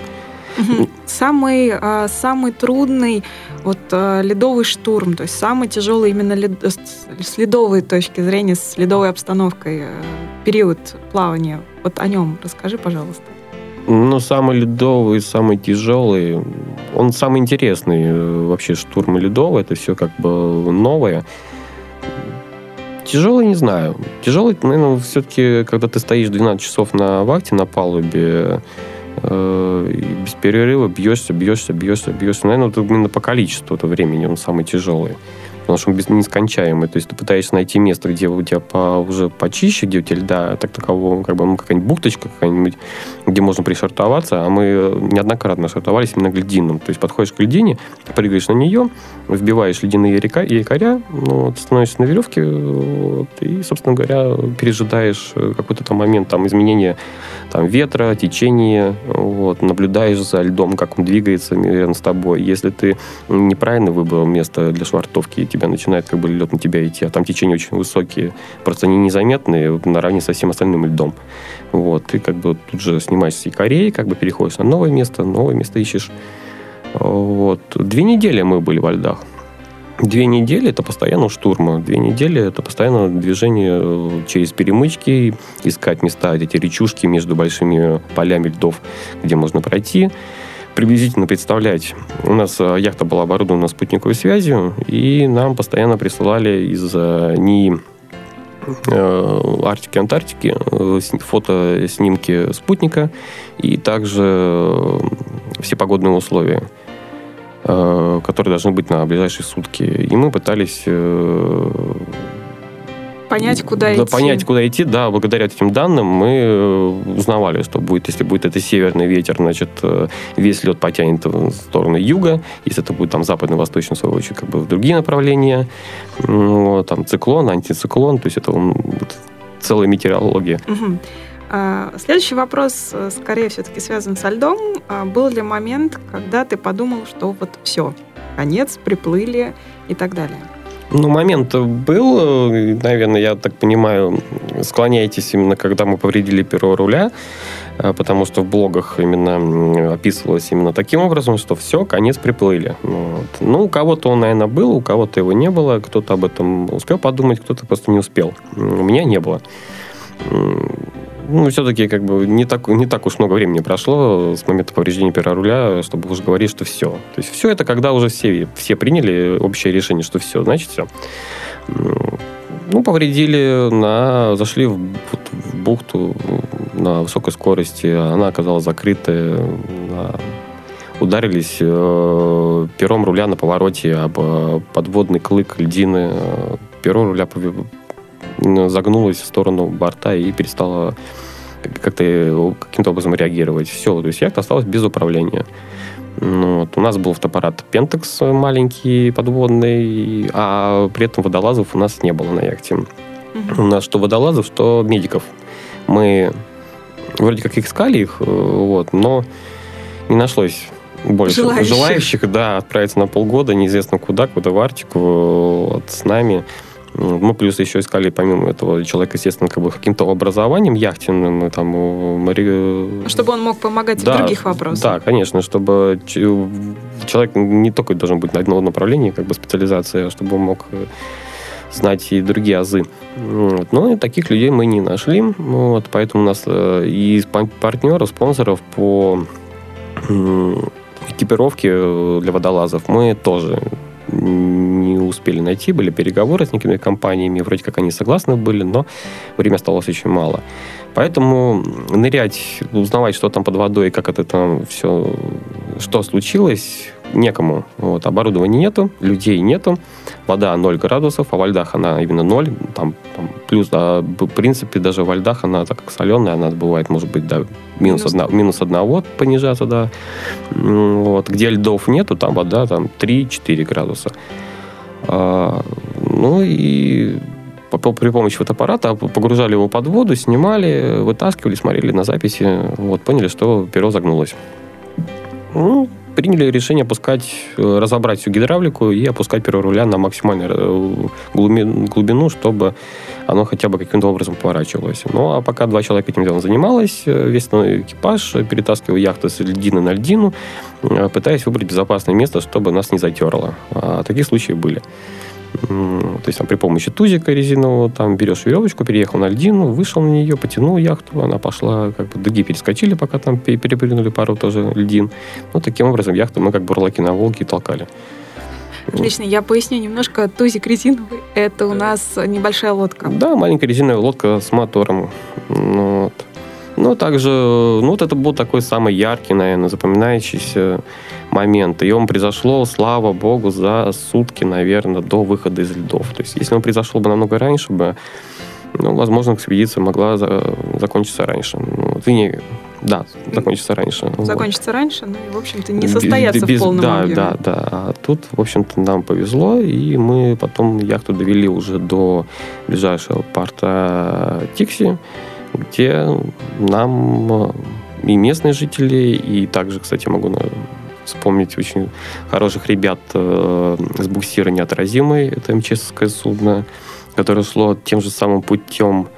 Самый, а, самый трудный вот а, ледовый штурм, то есть самый тяжелый именно лед, с ледовой точки зрения, с ледовой обстановкой э, период плавания. Вот о нем расскажи, пожалуйста. Ну, самый ледовый, самый тяжелый, он самый интересный. Э, вообще штурм ледовый, это все как бы новое. Тяжелый, не знаю. Тяжелый, наверное, все-таки, когда ты стоишь 12 часов на вахте на палубе, э, без перерыва бьешься, бьешься, бьешься, бьешься. Наверное, вот именно по количеству этого времени он самый тяжелый потому что он нескончаемый. То есть ты пытаешься найти место, где у тебя по, уже почище, где у тебя льда так такового, как бы ну, какая-нибудь бухточка какая-нибудь, где можно пришвартоваться, а мы неоднократно швартовались именно к льдинам. То есть подходишь к льдине, прыгаешь на нее, вбиваешь ледяные река, якоря, ну, вот, становишься на веревке вот, и, собственно говоря, пережидаешь какой-то там момент там, изменения там, ветра, течения, вот, наблюдаешь за льдом, как он двигается рядом с тобой. Если ты неправильно выбрал место для швартовки, тебя начинает как бы лед на тебя идти, а там течения очень высокие, просто они незаметные наравне со всем остальным льдом. Вот, ты как бы тут же снимаешь с якорей, как бы переходишь на новое место, новое место ищешь. Вот. Две недели мы были во льдах. Две недели это постоянно штурма. Две недели это постоянно движение э, через перемычки, искать места, эти речушки между большими полями льдов, где можно пройти приблизительно представлять. У нас э, яхта была оборудована спутниковой связью, и нам постоянно присылали из НИИ э, Арктики, Антарктики фото, снимки спутника и также все погодные условия. Э, которые должны быть на ближайшие сутки. И мы пытались э, понять, куда да, идти. Понять, куда идти, да, благодаря этим данным мы э, узнавали, что будет, если будет это северный ветер, значит, весь лед потянет в сторону юга, если это будет там западно-восточный, в свою очередь, как бы в другие направления, вот, там циклон, антициклон, то есть это целая метеорология. Угу. Следующий вопрос, э, скорее все-таки связан со льдом. А, был ли момент, когда ты подумал, что вот все, конец, приплыли и так далее? Ну, момент был, наверное, я так понимаю, склоняетесь именно, когда мы повредили перо руля, э, потому что в блогах именно описывалось именно таким образом, что все, конец приплыли. Вот. Ну, у кого-то он, наверное, был, у кого-то его не было, кто-то об этом успел подумать, кто-то просто не успел. У меня не было ну, все-таки как бы не так, не так уж много времени прошло с момента повреждения пера руля, чтобы уже говорить, что все. То есть все это когда уже все, все приняли общее решение, что все, значит все. Ну, повредили, на, зашли в, в бухту на высокой скорости, она оказалась закрытая, на, ударились э, пером руля на повороте об э, подводный клык льдины, э, перо руля загнулась в сторону борта и перестала как-то каким-то образом реагировать. Все, то есть яхта осталась без управления. Ну, вот. У нас был фотоаппарат Pentax маленький, подводный, а при этом водолазов у нас не было на яхте. У нас что водолазов, что медиков. Мы вроде как искали их, э, вот, но не нашлось больше желающих. желающих да, отправиться на полгода, неизвестно куда, куда в Арктику, вот, с нами. Мы плюс еще искали, помимо этого, человека, естественно, как бы каким-то образованием яхтенным. Там, мари... Чтобы он мог помогать да, в других вопросах. Да, конечно, чтобы человек не только должен быть на одном направлении, как бы специализация, а чтобы он мог э, знать и другие азы. Вот. Но таких людей мы не нашли. Вот, поэтому у нас э, и партнеров, спонсоров по экипировке э, для водолазов мы тоже не успели найти, были переговоры с некими компаниями, вроде как они согласны были, но время осталось очень мало. Поэтому нырять, узнавать, что там под водой, как это там все, что случилось, некому. Вот, оборудования нету, людей нету, вода 0 градусов, а во льдах она именно 0, там, там плюс, а в принципе даже во льдах она так как соленая, она бывает, может быть, до минус, одна, минус одного понижаться, да. Вот. Где льдов нету, там вода там 3-4 градуса. А, ну и при помощи фотоаппарата погружали его под воду, снимали, вытаскивали, смотрели на записи, вот, поняли, что перо загнулось. Ну, приняли решение опускать, э, разобрать всю гидравлику и опускать перо руля на максимальную э, глубину, чтобы оно хотя бы каким-то образом поворачивалось. Ну, а пока два человека этим делом занималось, э, весь экипаж перетаскивал яхту с льдины на льдину, пытаясь выбрать безопасное место, чтобы нас не затерло. А такие случаи были. То есть там при помощи тузика резинового там берешь веревочку, переехал на льдину, вышел на нее, потянул яхту, она пошла, как бы дуги перескочили, пока там перепрыгнули пару тоже льдин. Ну, таким образом, яхту мы как бурлаки на Волге толкали. Отлично, я поясню немножко. Тузик резиновый – это у нас небольшая лодка. Да, маленькая резиновая лодка с мотором. Ну, вот. Ну, также, ну, вот это был такой самый яркий, наверное, запоминающийся момент. И он произошло, слава богу, за сутки, наверное, до выхода из льдов. То есть, если он произошел бы намного раньше бы, ну, возможно, экспедиция могла за, закончиться раньше. Ну, не, да, закончиться раньше. Закончиться вот. раньше, ну и, в общем-то, не состояться без, в полном Да, объеме. да, да. А тут, в общем-то, нам повезло, и мы потом яхту довели уже до ближайшего порта Тикси, где нам и местные жители, и также, кстати, могу вспомнить очень хороших ребят э, с буксира «Неотразимый». Это МЧСское судно, которое шло тем же самым путем,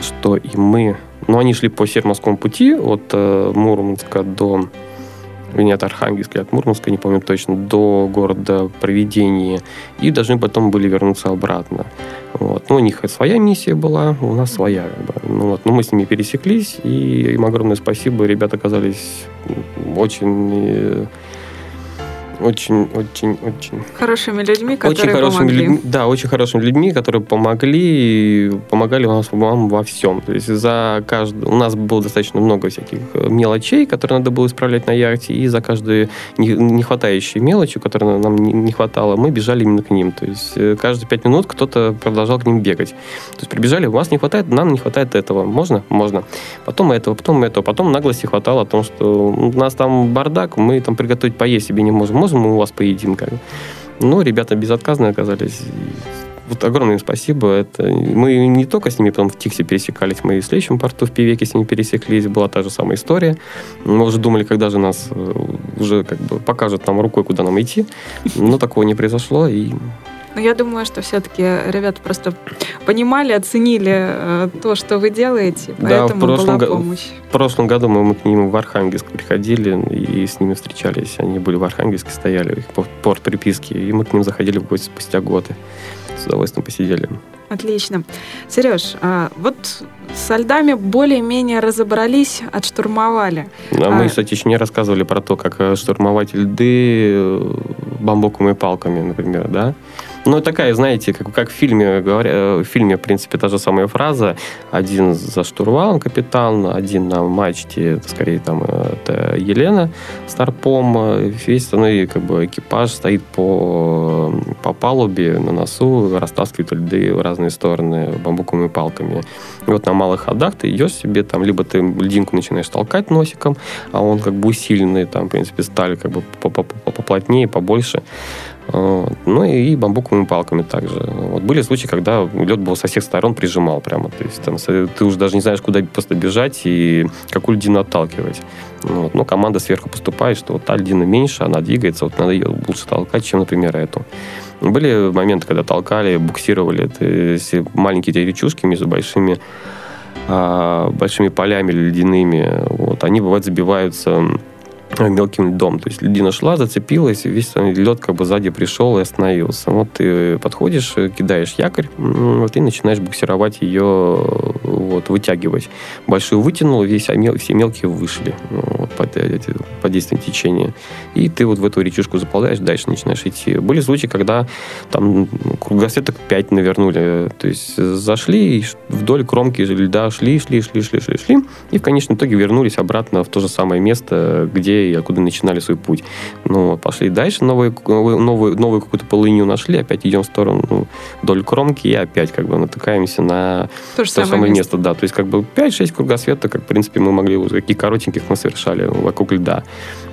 что и мы. Но они шли по Североморскому пути от э, Мурманска до вернее, от Архангельска, от Мурманска, не помню точно, до города Проведения, и должны потом были вернуться обратно. Вот. Ну, у них своя миссия была, у нас своя. Как бы. ну, вот. Но мы с ними пересеклись, и им огромное спасибо. Ребята оказались очень э, очень, очень, очень... Хорошими людьми, которые очень хорошими помогли. Людьми, да, очень хорошими людьми, которые помогли, помогали нас вам во всем. То есть за каждый... У нас было достаточно много всяких э, мелочей, которые надо было исправлять на яхте, и за каждую не, не хватающие мелочи, которые нам не, не хватало, мы бежали именно к ним. То есть э, каждые пять минут кто-то продолжал к ним бегать. То есть прибежали, у вас не хватает, нам не хватает этого. Можно? Можно. Потом этого, потом этого. Потом наглости хватало о том, что у нас там бардак, мы там приготовить поесть себе не можем мы у вас поедим. Как. Но ребята безотказные оказались. Вот огромное им спасибо. Это... Мы не только с ними потом в Тиксе пересекались, мы и в следующем порту в Пивеке с ними пересеклись. Была та же самая история. Мы уже думали, когда же нас э, уже как бы покажут нам рукой, куда нам идти. Но такого не произошло. И но я думаю, что все-таки ребята просто понимали, оценили э, то, что вы делаете, поэтому да, в прошлом была помощь. В прошлом году мы, мы к ним в Архангельск приходили и с ними встречались. Они были в Архангельске, стояли, их порт приписки, и мы к ним заходили в гости спустя годы. С удовольствием посидели. Отлично. Сереж, а вот со льдами более-менее разобрались, отштурмовали. А мы, кстати, еще не рассказывали про то, как э, штурмовать льды э, бамбуковыми палками, например, да? Ну, такая, знаете, как, как в фильме, говоря, э, в фильме, в принципе, та же самая фраза. Один за штурвалом капитан, один на мачте, скорее там это Елена Старпом. Весь остальной как бы, экипаж стоит по, по палубе на носу, растаскивает льды в разные стороны бамбуковыми палками. И вот на малых ходах ты идешь себе, там, либо ты льдинку начинаешь толкать носиком, а он как бы усиленный, там, в принципе, сталь как бы поплотнее, побольше. Ну и бамбуковыми палками также. Вот были случаи, когда лед был со всех сторон прижимал прямо. То есть там, ты уже даже не знаешь, куда просто бежать и какую льдину отталкивать. Вот. Но команда сверху поступает, что вот та льдина меньше, она двигается, вот надо ее лучше толкать, чем, например, эту. Были моменты, когда толкали, буксировали это, маленькие речушки между большими а, большими полями ледяными. Вот. Они, бывают, забиваются мелким льдом. То есть льдина шла, зацепилась, весь лед как бы сзади пришел и остановился. Вот ты подходишь, кидаешь якорь, вот и начинаешь буксировать ее, вот, вытягивать. Большую вытянул, весь, а все мелкие вышли. Под, под действием течения. И ты вот в эту речушку заползаешь, дальше начинаешь идти. Были случаи, когда там кругосветок 5 навернули. То есть зашли и вдоль кромки льда шли, шли, шли, шли, шли, шли. И в конечном итоге вернулись обратно в то же самое место, где и откуда начинали свой путь. Ну, пошли дальше, новую, новую, новую какую-то полынью нашли, опять идем в сторону ну, вдоль кромки и опять как бы натыкаемся на то, же то самое, самое место. место. Да, то есть как бы 5-6 кругосвета, как в принципе мы могли, какие коротеньких мы совершали вокруг льда.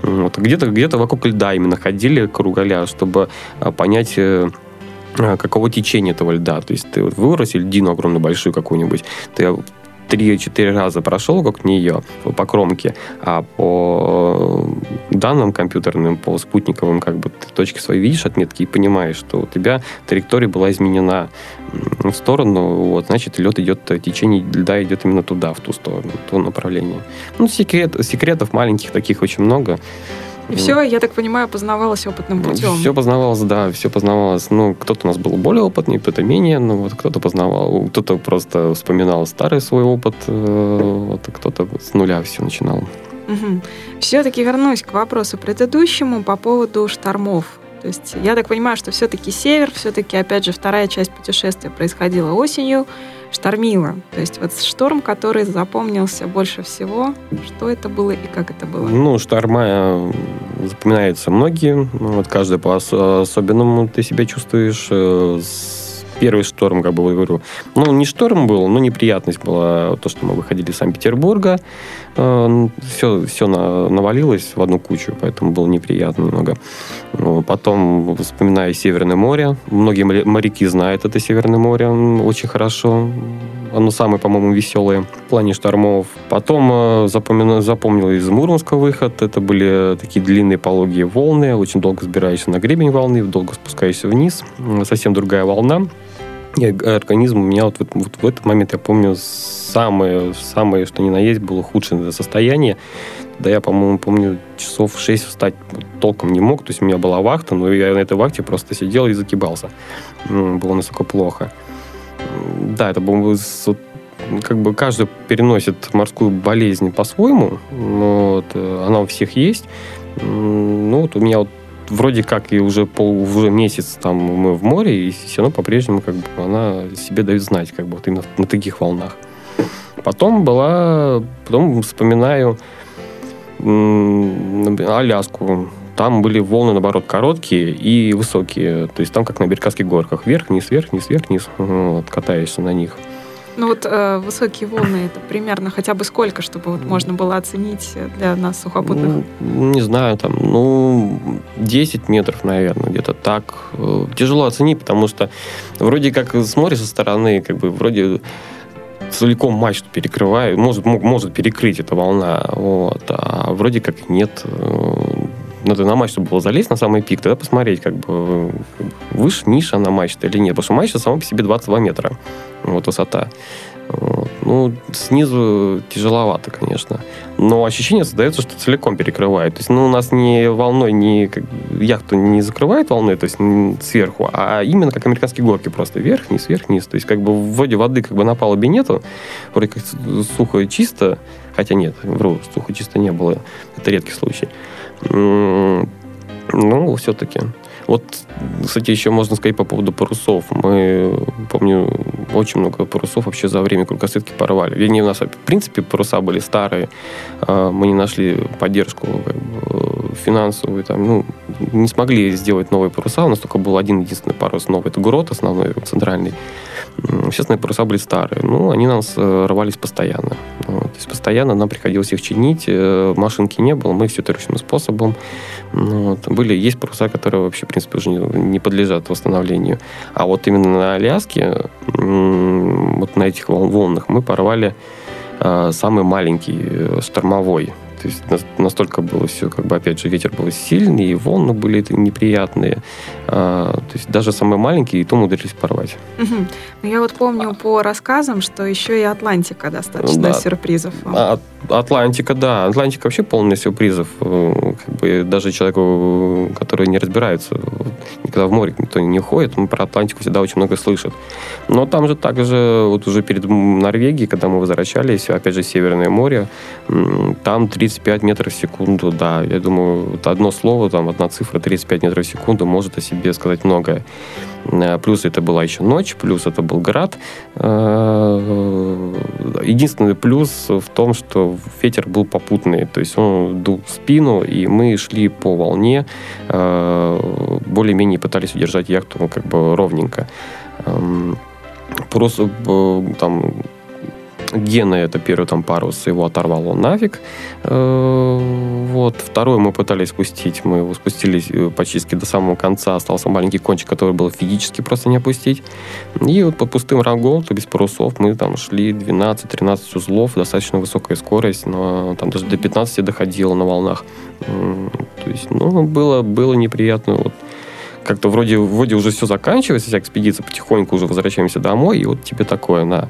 Вот. Где-то где вокруг льда именно ходили кругаля, чтобы а, понять э, а, какого течения этого льда. То есть ты вот выбросил льдину огромную большую какую-нибудь, ты 3-4 раза прошел как нее по кромке, а по данным компьютерным, по спутниковым, как бы ты точки свои видишь, отметки, и понимаешь, что у тебя траектория была изменена в сторону, вот, значит, лед идет, течение льда идет именно туда, в ту сторону, в то направление. Ну, секрет, секретов маленьких таких очень много. И все, я так понимаю, познавалось опытным путем. Все познавалось, да, все познавалось. Ну, кто-то у нас был более опытный, кто-то менее, ну, вот кто-то познавал, кто-то просто вспоминал старый свой опыт, э, вот, кто-то с нуля все начинал. Угу. Все-таки вернусь к вопросу предыдущему по поводу штормов. То есть я так понимаю, что все-таки север, все-таки, опять же, вторая часть путешествия происходила осенью, штормило. То есть вот шторм, который запомнился больше всего, что это было и как это было? Ну, шторма э, запоминаются многие. Вот каждый по-особенному ты себя чувствуешь. Первый шторм, как бы говорю, ну, не шторм был, но неприятность была то, что мы выходили из Санкт-Петербурга, все, э, все навалилось в одну кучу, поэтому было неприятно немного. Ну, потом вспоминаю Северное море. Многие моряки знают это Северное море очень хорошо. Оно самое, по-моему, веселое в плане штормов. Потом э, запомнил, запомнил из Мурманска выход. Это были такие длинные пологие волны. Очень долго сбираешься на гребень волны, долго спускаешься вниз. Совсем другая волна. И организм у меня вот, вот, вот в этот момент, я помню, самое, самое, что ни на есть, было худшее состояние. Да я, по-моему, помню, часов 6 встать толком не мог. То есть у меня была вахта, но я на этой вахте просто сидел и закибался. Было настолько плохо. Да, это было как бы каждый переносит морскую болезнь по-своему. Вот, э, она у всех есть. Ну, вот у меня вот вроде как и уже пол, уже месяц там мы в море, и все равно по-прежнему как бы она себе дает знать, как бы вот именно на таких волнах. Потом была, потом вспоминаю Аляску. Там были волны, наоборот, короткие и высокие. То есть там, как на Беркасских горках. Вверх, вниз, вверх, вниз, вверх, вниз. Вот, катаешься на них. Ну вот э, высокие волны это примерно хотя бы сколько, чтобы вот можно было оценить для нас сухопутных? Ну, не знаю, там, ну, 10 метров, наверное, где-то так. Э, тяжело оценить, потому что вроде как смотришь со стороны, как бы вроде целиком мачту перекрывает, может, может перекрыть эта волна, вот, а вроде как нет. Надо на мачту было залезть на самый пик, тогда посмотреть, как бы, выше, ниже она мачта или нет. Потому что мачта сама по себе 22 метра вот высота. Ну, снизу тяжеловато, конечно. Но ощущение создается, что целиком перекрывает. То есть, ну, у нас не волной, не как, яхту не закрывает волной, то есть сверху, а именно как американские горки просто вверх-вниз, вверх-вниз. То есть, как бы вроде воды как бы на палубе нету, вроде как сухо и чисто, хотя нет, вру, сухо чисто не было. Это редкий случай. Ну, все-таки. Вот, кстати, еще можно сказать по поводу парусов. Мы, помню, очень много парусов вообще за время кругосветки порвали. Вернее, у нас, в принципе, паруса были старые. А, мы не нашли поддержку как бы, финансовую. Там, ну, не смогли сделать новые паруса. У нас только был один единственный парус новый. Это Грот основной, центральный. Естественно, паруса были старые. Ну, они нас э, рвались постоянно. Вот. То есть постоянно нам приходилось их чинить. Э, машинки не было. Мы все это ручным способом. Вот. Были, есть паруса, которые вообще, в принципе, уже не, не подлежат восстановлению. А вот именно на Аляске, вот на этих волнах мы порвали э, самый маленький штормовой то есть настолько было все, как бы, опять же, ветер был сильный, и волны были неприятные. А, то есть даже самые маленькие и то умудрились порвать. Угу. Ну, я вот помню по рассказам, что еще и Атлантика достаточно да. сюрпризов. А, Атлантика, да. Атлантика вообще полная сюрпризов. Э, как бы даже человеку, который не разбирается, когда в море никто не ходит, он про Атлантику всегда очень много слышит. Но там же также, вот уже перед Норвегией, когда мы возвращались, опять же, Северное море, там 35 метров в секунду, да. Я думаю, вот одно слово, там одна цифра 35 метров в секунду может о себе сказать многое. Э, плюс это была еще ночь, плюс это был град. Э, единственный плюс в том, что ветер был попутный, то есть он дул в спину, и мы шли по волне, э, более-менее пытались удержать яхту ну, как бы ровненько. Эм, просто там Гена, это первый там парус, его оторвало нафиг. Э, вот. Второй мы пытались спустить. Мы его спустились э, почти до самого конца. Остался маленький кончик, который было физически просто не опустить. И вот по пустым рангол, то без парусов, мы там шли 12-13 узлов, достаточно высокая скорость, но там даже до 15 доходило на волнах. То есть, ну, было, было неприятно. Вот как-то вроде, вроде уже все заканчивается, вся экспедиция, потихоньку уже возвращаемся домой, и вот тебе такое, на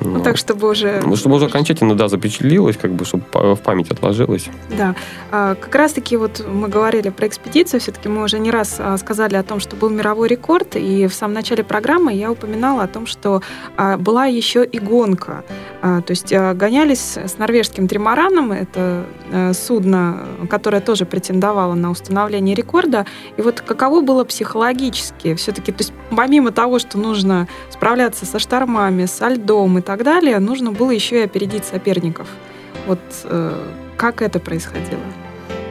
ну, так, чтобы уже... Ну, чтобы уже окончательно, да, запечатлилось, как бы, чтобы в память отложилось. Да. А, как раз-таки вот мы говорили про экспедицию, все-таки мы уже не раз а, сказали о том, что был мировой рекорд, и в самом начале программы я упоминала о том, что а, была еще и гонка. То есть гонялись с норвежским тримараном, это судно, которое тоже претендовало на установление рекорда. И вот каково было психологически? Все-таки, то есть помимо того, что нужно справляться со штормами, со льдом и так далее, нужно было еще и опередить соперников. Вот э, как это происходило?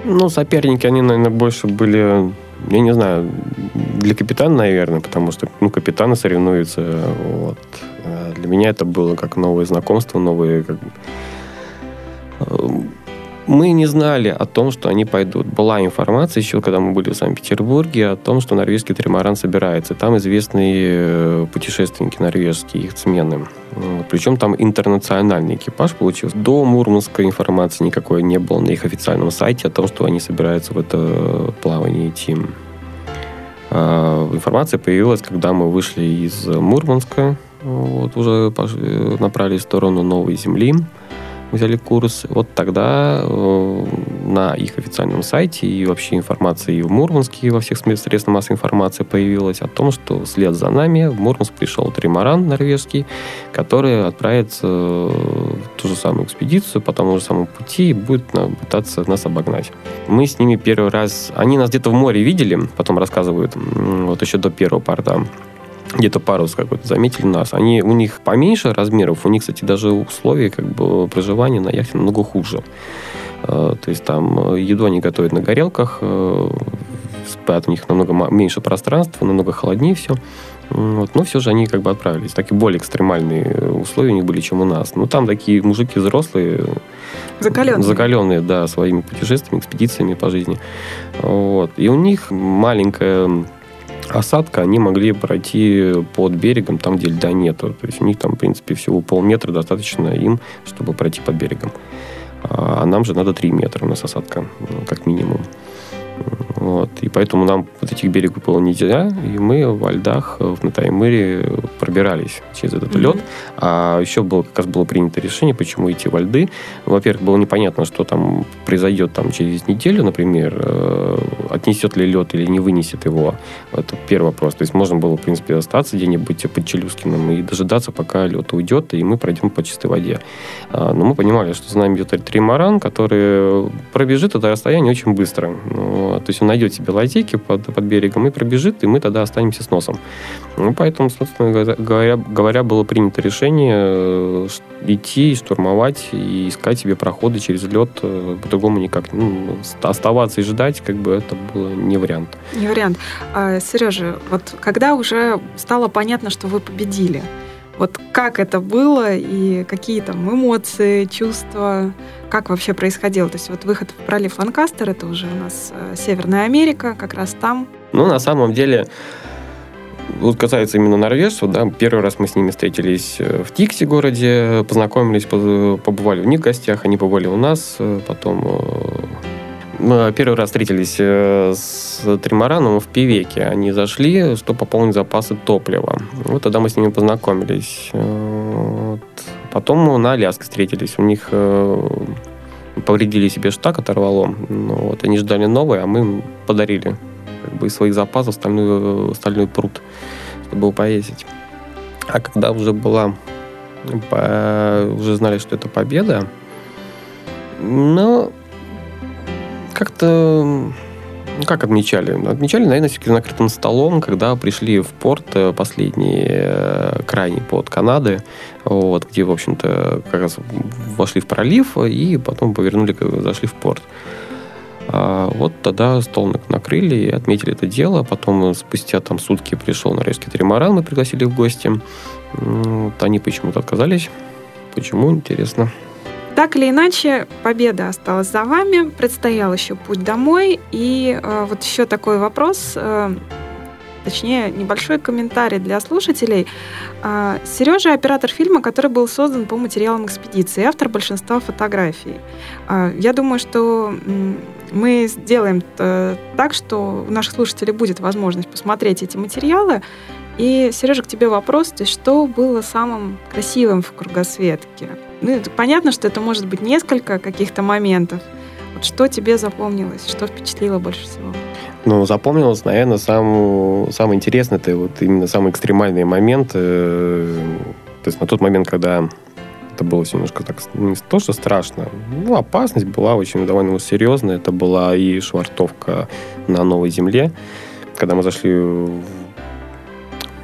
Ну, соперники, они, наверное, больше были, я не знаю, для капитана, наверное, потому что, ну, капитаны соревнуются, вот. А для меня это было как новые знакомства, новые, как мы не знали о том, что они пойдут. Была информация еще, когда мы были в Санкт-Петербурге, о том, что норвежский тримаран собирается. Там известные э, путешественники норвежские, их смены. Причем там интернациональный экипаж получился. До Мурманска информации никакой не было на их официальном сайте о том, что они собираются в это плавание идти. А, информация появилась, когда мы вышли из Мурманска, вот, уже э, направились в сторону Новой Земли взяли курс, вот тогда э, на их официальном сайте и вообще информация и в Мурманске, и во всех средствах массовой информации появилась о том, что вслед за нами в Мурманск пришел тримаран норвежский, который отправится в ту же самую экспедицию по тому же самому пути и будет пытаться нас обогнать. Мы с ними первый раз... Они нас где-то в море видели, потом рассказывают, вот еще до первого порта где-то парус какой-то заметили нас. Они, у них поменьше размеров, у них, кстати, даже условия как бы, проживания на яхте намного хуже. Э, то есть там э, еду они готовят на горелках, э, спят у них намного меньше пространства, намного холоднее все. Вот. Но все же они как бы отправились. Такие более экстремальные условия у них были, чем у нас. Но там такие мужики взрослые. Закаленные. Закаленные, да, своими путешествиями, экспедициями по жизни. Вот. И у них маленькая осадка, они могли пройти под берегом, там, где льда нету. То есть у них там, в принципе, всего полметра достаточно им, чтобы пройти под берегом. А нам же надо 3 метра у нас осадка, ну, как минимум. Вот. И поэтому нам вот этих берегов было нельзя, и мы во льдах в Натаймыре пробирались через этот mm-hmm. лед. А еще было, как раз было принято решение, почему идти во льды. Во-первых, было непонятно, что там произойдет там через неделю, например, э, отнесет ли лед или не вынесет его. Это первый вопрос. То есть можно было, в принципе, остаться где-нибудь под Челюскиным и дожидаться, пока лед уйдет, и мы пройдем по чистой воде. А, но мы понимали, что за нами идет тримаран, который пробежит это расстояние очень быстро. Ну, то есть он найдет себе лазейки под, под берегом и пробежит, и мы тогда останемся с носом. Ну, поэтому, собственно говоря, говоря, было принято решение э, идти, штурмовать и искать себе проходы через лед. Э, по-другому никак. Ну, оставаться и ждать, как бы это было не вариант. Не вариант. А, Сережа, вот когда уже стало понятно, что вы победили, вот как это было и какие там эмоции, чувства, как вообще происходило? То есть вот выход в пролив Ланкастер, это уже у нас э, Северная Америка, как раз там. Ну, на самом деле, вот касается именно норвежцев, да, первый раз мы с ними встретились э, в Тиксе городе, познакомились, побывали у них в гостях, они побывали у нас, э, потом мы первый раз встретились с Тримараном в Пивеке. Они зашли, чтобы пополнить запасы топлива. Вот тогда мы с ними познакомились. Вот. Потом на Аляске встретились. У них э, повредили себе штак, оторвало. Ну, вот, они ждали новый, а мы им подарили как бы из своих запасов стальной, стальной пруд, чтобы его повесить. А когда уже была, уже знали, что это победа, но как-то как отмечали? Отмечали, наверное, все-таки накрытым столом, когда пришли в порт э, последний, э, крайний под Канады, вот, где, в общем-то, как раз вошли в пролив и потом повернули, зашли в порт. А вот тогда стол накрыли и отметили это дело. Потом спустя там сутки пришел норвежский тримаран, мы пригласили в гости. Вот, они почему-то отказались. Почему, интересно. Так или иначе, победа осталась за вами, предстоял еще путь домой. И э, вот еще такой вопрос, э, точнее, небольшой комментарий для слушателей. Э, Сережа оператор фильма, который был создан по материалам экспедиции, автор большинства фотографий. Э, я думаю, что мы сделаем э, так, что у наших слушателей будет возможность посмотреть эти материалы. И, Сережа, к тебе вопрос, то что было самым красивым в кругосветке? Ну, понятно, что это может быть несколько каких-то моментов. Вот что тебе запомнилось, что впечатлило больше всего? Ну, запомнилось, наверное, сам, самое интересное, это вот именно самый экстремальный момент. Э, то есть на тот момент, когда это было все немножко так, не то, что страшно, ну, опасность была очень довольно серьезная. Это была и швартовка на новой земле. Когда мы зашли в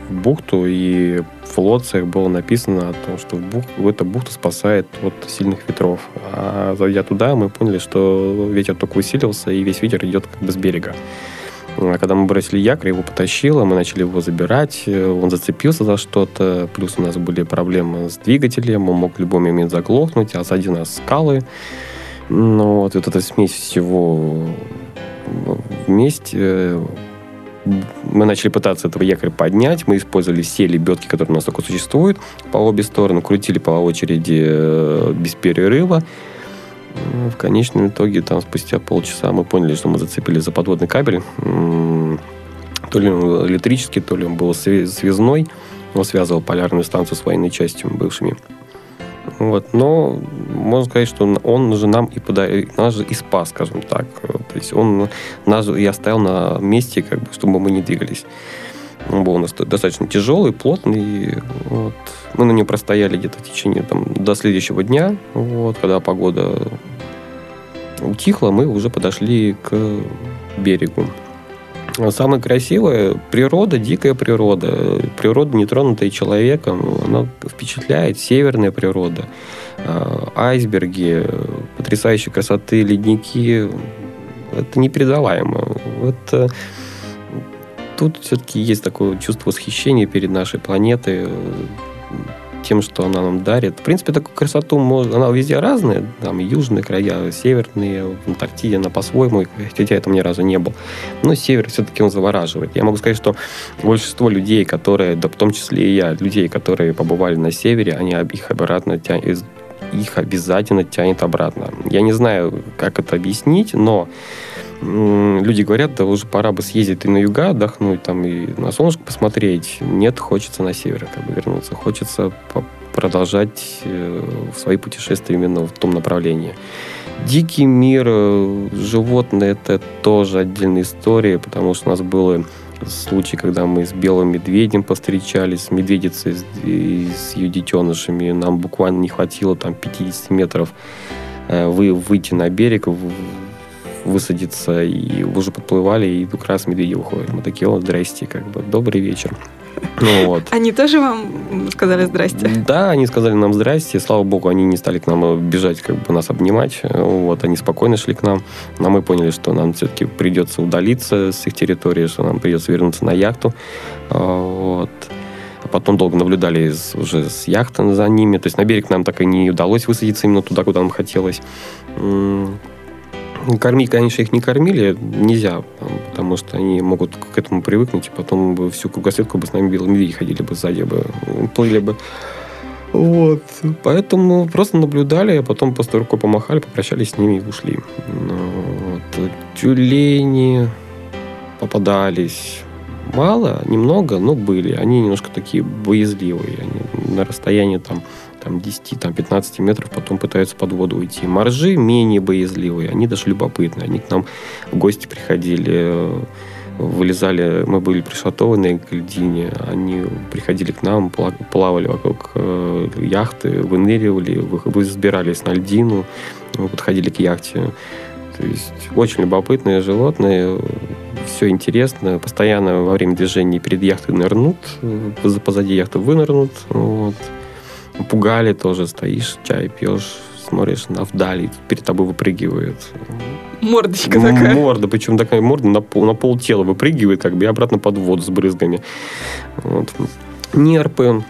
бухту, и в лоциях было написано о том, что в бух, эта бухта спасает от сильных ветров. А зайдя туда, мы поняли, что ветер только усилился, и весь ветер идет как бы с берега. А когда мы бросили якорь, его потащило, мы начали его забирать, он зацепился за что-то, плюс у нас были проблемы с двигателем, он мог в любой момент заглохнуть, а сзади нас скалы. Ну, вот, вот эта смесь всего вместе мы начали пытаться этого якоря поднять. Мы использовали все лебедки, которые у нас только существуют, по обе стороны. Крутили по очереди э, без перерыва. В конечном итоге, там, спустя полчаса мы поняли, что мы зацепили за подводный кабель. То ли он электрический, то ли он был связной. Он связывал полярную станцию с военной частью бывшими. Вот. Но можно сказать, что он же нам и, пода... нас же и спас, скажем так. То есть он нас и оставил на месте, как бы, чтобы мы не двигались. Он был у нас достаточно тяжелый, плотный. Вот. Мы на нем простояли где-то в течение там, до следующего дня. Вот, когда погода утихла, мы уже подошли к берегу. Самое красивое – природа, дикая природа. Природа, не тронутая человеком, она впечатляет. Северная природа, а, айсберги, потрясающей красоты ледники. Это непередаваемо. Это тут все-таки есть такое чувство восхищения перед нашей планетой тем, что она нам дарит. В принципе, такую красоту можно, она везде разная, там южные края, северные, в Антарктиде она по-своему, хотя я там ни разу не был. Но север все-таки он завораживает. Я могу сказать, что большинство людей, которые, да в том числе и я, людей, которые побывали на севере, они их обратно тянут, их обязательно тянет обратно. Я не знаю, как это объяснить, но люди говорят, да уже пора бы съездить и на юга отдохнуть, там и на солнышко посмотреть. Нет, хочется на север как бы вернуться. Хочется продолжать э, свои путешествия именно в том направлении. Дикий мир, э, животные, это тоже отдельная история, потому что у нас было случай, когда мы с белым медведем повстречались, с медведицей и с ее детенышами. Нам буквально не хватило там 50 метров э, вы, выйти на берег, высадиться, и уже подплывали, и как раз медведи уходят. Мы такие, о, здрасте, как бы, добрый вечер. Ну, вот. Они тоже вам сказали здрасте? Да, они сказали нам здрасте. Слава богу, они не стали к нам бежать, как бы нас обнимать. Вот, они спокойно шли к нам. Но мы поняли, что нам все-таки придется удалиться с их территории, что нам придется вернуться на яхту. Вот. А потом долго наблюдали уже с яхты за ними. То есть на берег нам так и не удалось высадиться именно туда, куда нам хотелось. Кормить, конечно, их не кормили, нельзя, потому что они могут к этому привыкнуть, и потом бы всю кругосветку бы с нами белые медведи ходили бы сзади, бы плыли бы. Вот. Поэтому просто наблюдали, а потом просто рукой помахали, попрощались с ними и ушли. Ну, вот. Тюлени попадались. Мало, немного, но были. Они немножко такие боязливые. Они на расстоянии там там, 10, там, 15 метров, потом пытаются под воду уйти. Моржи менее боязливые, они даже любопытные. Они к нам в гости приходили. вылезали, мы были пришвартованы к льдине, они приходили к нам, плавали вокруг э, яхты, выныривали, взбирались на льдину, подходили к яхте. То есть очень любопытные животные, все интересно. Постоянно во время движения перед яхтой нырнут, позади яхты вынырнут. Вот. Пугали тоже, стоишь, чай пьешь, смотришь на вдали, перед тобой выпрыгивает. Мордочка такая. Морда, причем такая морда на пол, на пол тела выпрыгивает, как бы, и обратно под воду с брызгами. Вот. Нерпы,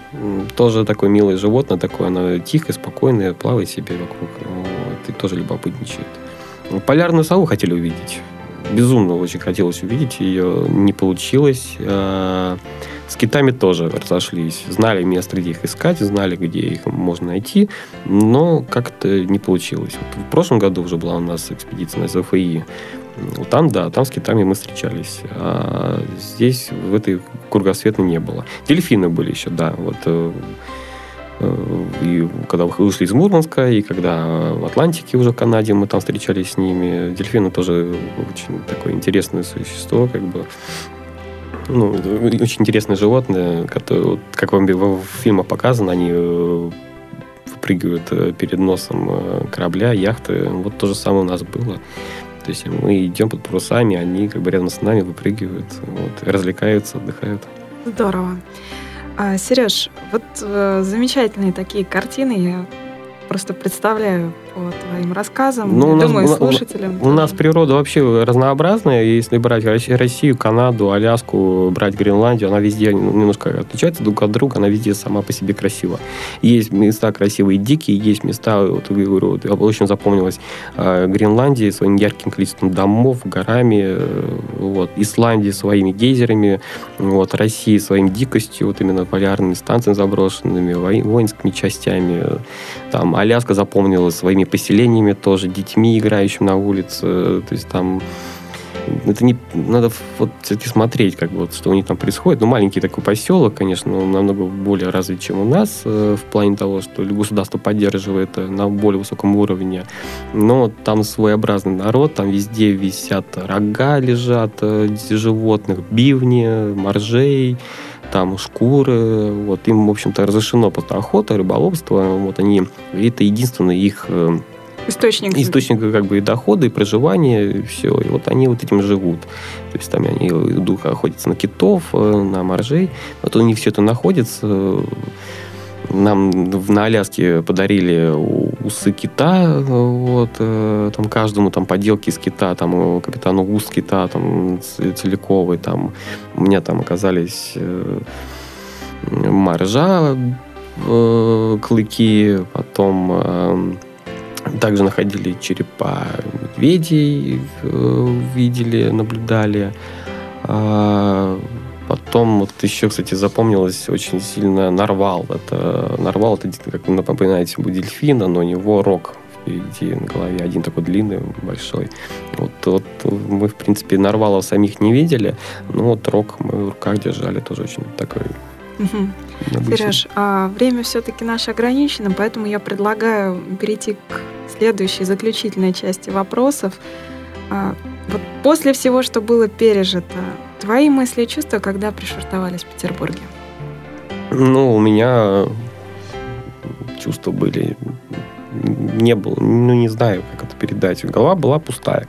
тоже такое милое животное, такое, оно тихое, спокойное, плавает себе вокруг, вот, и тоже любопытничает. Полярную сову хотели увидеть. Безумно очень хотелось увидеть ее, не получилось. А, с китами тоже разошлись. Знали место, где их искать, знали, где их можно найти, но как-то не получилось. Вот в прошлом году уже была у нас экспедиция на ЗФИ. Там, да, там с китами мы встречались. А здесь, в этой кругосветной не было. Дельфины были еще, да. Вот э, э, и когда вышли из Мурманска, и когда в Атлантике уже в Канаде мы там встречались с ними. Дельфины тоже очень такое интересное существо, как бы ну, очень интересные животные, которые, как вам в фильмах показано, они э, выпрыгивают э, перед носом э, корабля, яхты. Вот то же самое у нас было. То есть мы идем под парусами, они как бы рядом с нами выпрыгивают, вот, развлекаются, отдыхают. Здорово. А, Сереж, вот э, замечательные такие картины я просто представляю твоим рассказам. Ну, Я думаю, нас, слушателям. У, у нас природа вообще разнообразная. Если брать Россию, Канаду, Аляску, брать Гренландию, она везде немножко отличается друг от друга, она везде сама по себе красива. Есть места красивые дикие, есть места, вот, говорю, вот, очень запомнилось, э, Гренландия своим ярким количеством домов, горами, э, вот, Исландия своими гейзерами, вот, Россия своим дикостью, вот именно полярными станциями заброшенными, воинскими частями, там Аляска запомнилась своими поселениями тоже, детьми, играющими на улице. То есть там это не надо вот смотреть, как бы, вот, что у них там происходит. Ну, маленький такой поселок, конечно, он намного более развит, чем у нас, э, в плане того, что государство поддерживает э, на более высоком уровне. Но там своеобразный народ, там везде висят рога лежат э, животных, бивни, моржей, там шкуры, вот им, в общем-то, разрешено просто охота, рыболовство, вот они, это единственный их э, источник, источник как бы и дохода, и проживания, и все, и вот они вот этим живут. То есть там они идут охотятся на китов, э, на моржей, вот у них все это находится, нам на Аляске подарили усы кита, вот, э, там каждому там поделки из кита, там капитану ус кита, там целиковый, там у меня там оказались э, маржа, э, клыки, потом также находили черепа медведей, видели, наблюдали. Потом вот еще, кстати, запомнилось очень сильно нарвал. Это нарвал, это как вы напоминаете, дельфина, но у него рог впереди на голове, один такой длинный, большой. Вот, вот мы, в принципе, нарвалов самих не видели, но вот рог мы в руках держали, тоже очень такой Угу. Сереж, а время все-таки наше ограничено, поэтому я предлагаю перейти к следующей заключительной части вопросов. А, вот после всего, что было пережито, Твои мысли и чувства, когда пришвартовались в Петербурге? Ну, у меня чувства были... Не было, ну, не знаю, как это передать. Голова была пустая.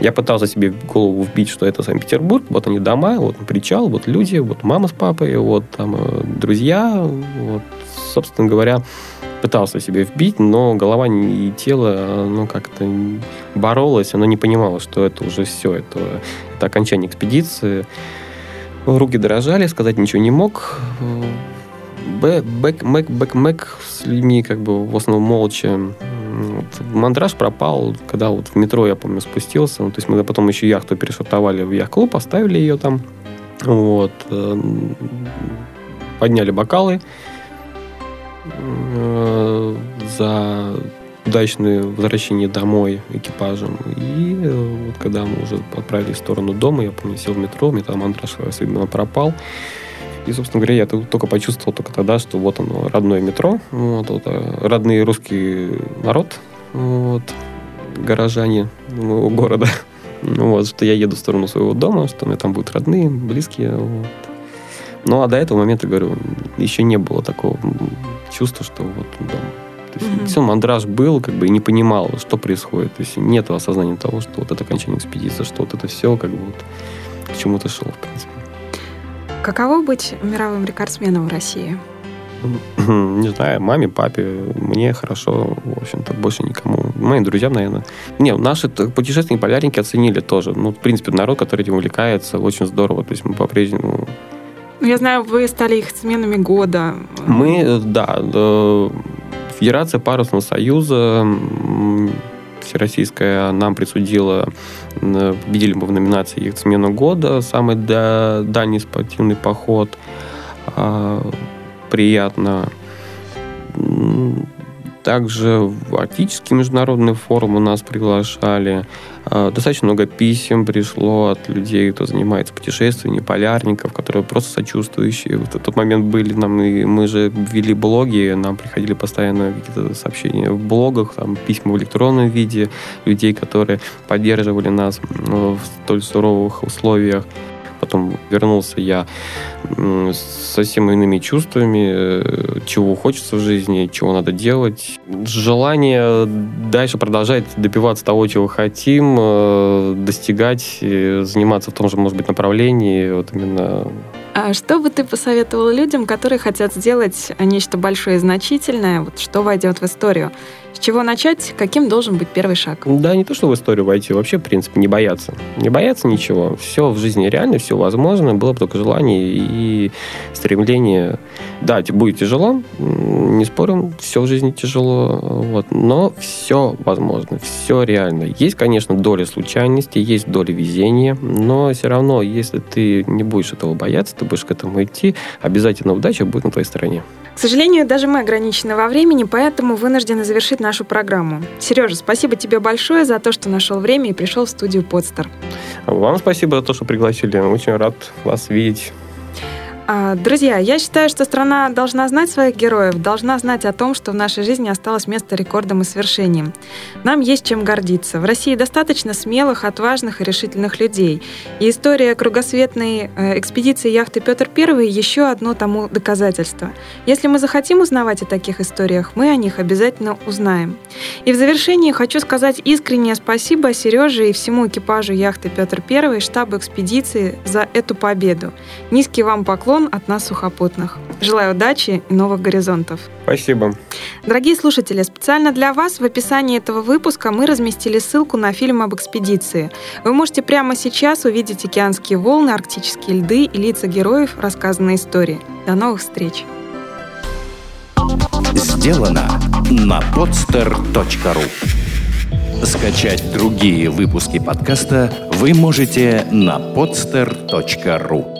Я пытался себе в голову вбить, что это Санкт-Петербург, вот они дома, вот причал, вот люди, вот мама с папой, вот там э, друзья, вот, собственно говоря, пытался себе вбить, но голова и тело, ну, как-то боролось, оно не понимало, что это уже все, это, это окончание экспедиции. Руки дрожали, сказать ничего не мог. Бэк, мэк, бэк, мэк с людьми как бы в основном молча. Вот. Мандраж пропал, когда вот в метро, я помню, спустился. Ну, то есть мы потом еще яхту перешортовали в яхт-клуб, оставили ее там. Вот. Э, подняли бокалы. Э, за удачное возвращение домой экипажем. И э, вот когда мы уже отправились в сторону дома, я помню, сел в метро, мне там мандраж особенно пропал. И, собственно говоря, я только почувствовал только тогда, что вот оно, родное метро, вот, вот родный русский народ, вот, горожане моего города. Ну, вот, что я еду в сторону своего дома, что у меня там будут родные, близкие. Вот. Ну, а до этого момента, говорю, еще не было такого чувства, что вот дома. То есть mm-hmm. все, мандраж был, как бы, и не понимал, что происходит. То есть нет осознания того, что вот это окончание экспедиции, что вот это все, как бы, вот, к чему-то шел, в принципе. Каково быть мировым рекордсменом в России? Не знаю, маме, папе, мне хорошо, в общем-то, больше никому. Моим друзьям, наверное. Не, наши путешественники-полярники оценили тоже. Ну, в принципе, народ, который этим увлекается, очень здорово. То есть мы по-прежнему я знаю, вы стали их сменами года. Мы, да, Федерация парусного союза всероссийская нам присудила, победили мы в номинации их смену года, самый дальний спортивный поход. А, приятно. Также в Арктический международный форум у нас приглашали. А, достаточно много писем пришло от людей, кто занимается путешествиями, полярников, которые просто сочувствующие. Вот в тот момент были нам, и мы же вели блоги, нам приходили постоянно какие-то сообщения в блогах, там, письма в электронном виде, людей, которые поддерживали нас в столь суровых условиях. Потом вернулся я с совсем иными чувствами, э, чего хочется в жизни, чего надо делать. Желание дальше продолжать добиваться того, чего хотим, э, достигать, заниматься в том же, может быть, направлении. Вот именно а что бы ты посоветовал людям, которые хотят сделать нечто большое и значительное, вот что войдет в историю? С чего начать? Каким должен быть первый шаг? Да, не то, что в историю войти, вообще, в принципе, не бояться. Не бояться ничего. Все в жизни реально, все возможно. Было бы только желание и стремление. Да, будет тяжело, не спорим, все в жизни тяжело, вот, но все возможно, все реально. Есть, конечно, доля случайности, есть доля везения, но все равно, если ты не будешь этого бояться, ты будешь к этому идти, обязательно удача будет на твоей стороне. К сожалению, даже мы ограничены во времени, поэтому вынуждены завершить нашу программу. Сережа, спасибо тебе большое за то, что нашел время и пришел в студию Подстер. Вам спасибо за то, что пригласили. Очень рад вас видеть. А, друзья, я считаю, что страна должна знать своих героев, должна знать о том, что в нашей жизни осталось место рекордам и свершениям. Нам есть чем гордиться. В России достаточно смелых, отважных и решительных людей. И история кругосветной э, экспедиции яхты Петр I еще одно тому доказательство. Если мы захотим узнавать о таких историях, мы о них обязательно узнаем. И в завершении хочу сказать искреннее спасибо Сереже и всему экипажу яхты Петр I, штабу экспедиции за эту победу. Низкий вам поклон поклон от нас, сухопутных. Желаю удачи и новых горизонтов. Спасибо. Дорогие слушатели, специально для вас в описании этого выпуска мы разместили ссылку на фильм об экспедиции. Вы можете прямо сейчас увидеть океанские волны, арктические льды и лица героев рассказанной истории. До новых встреч! Сделано на podster.ru Скачать другие выпуски подкаста вы можете на podster.ru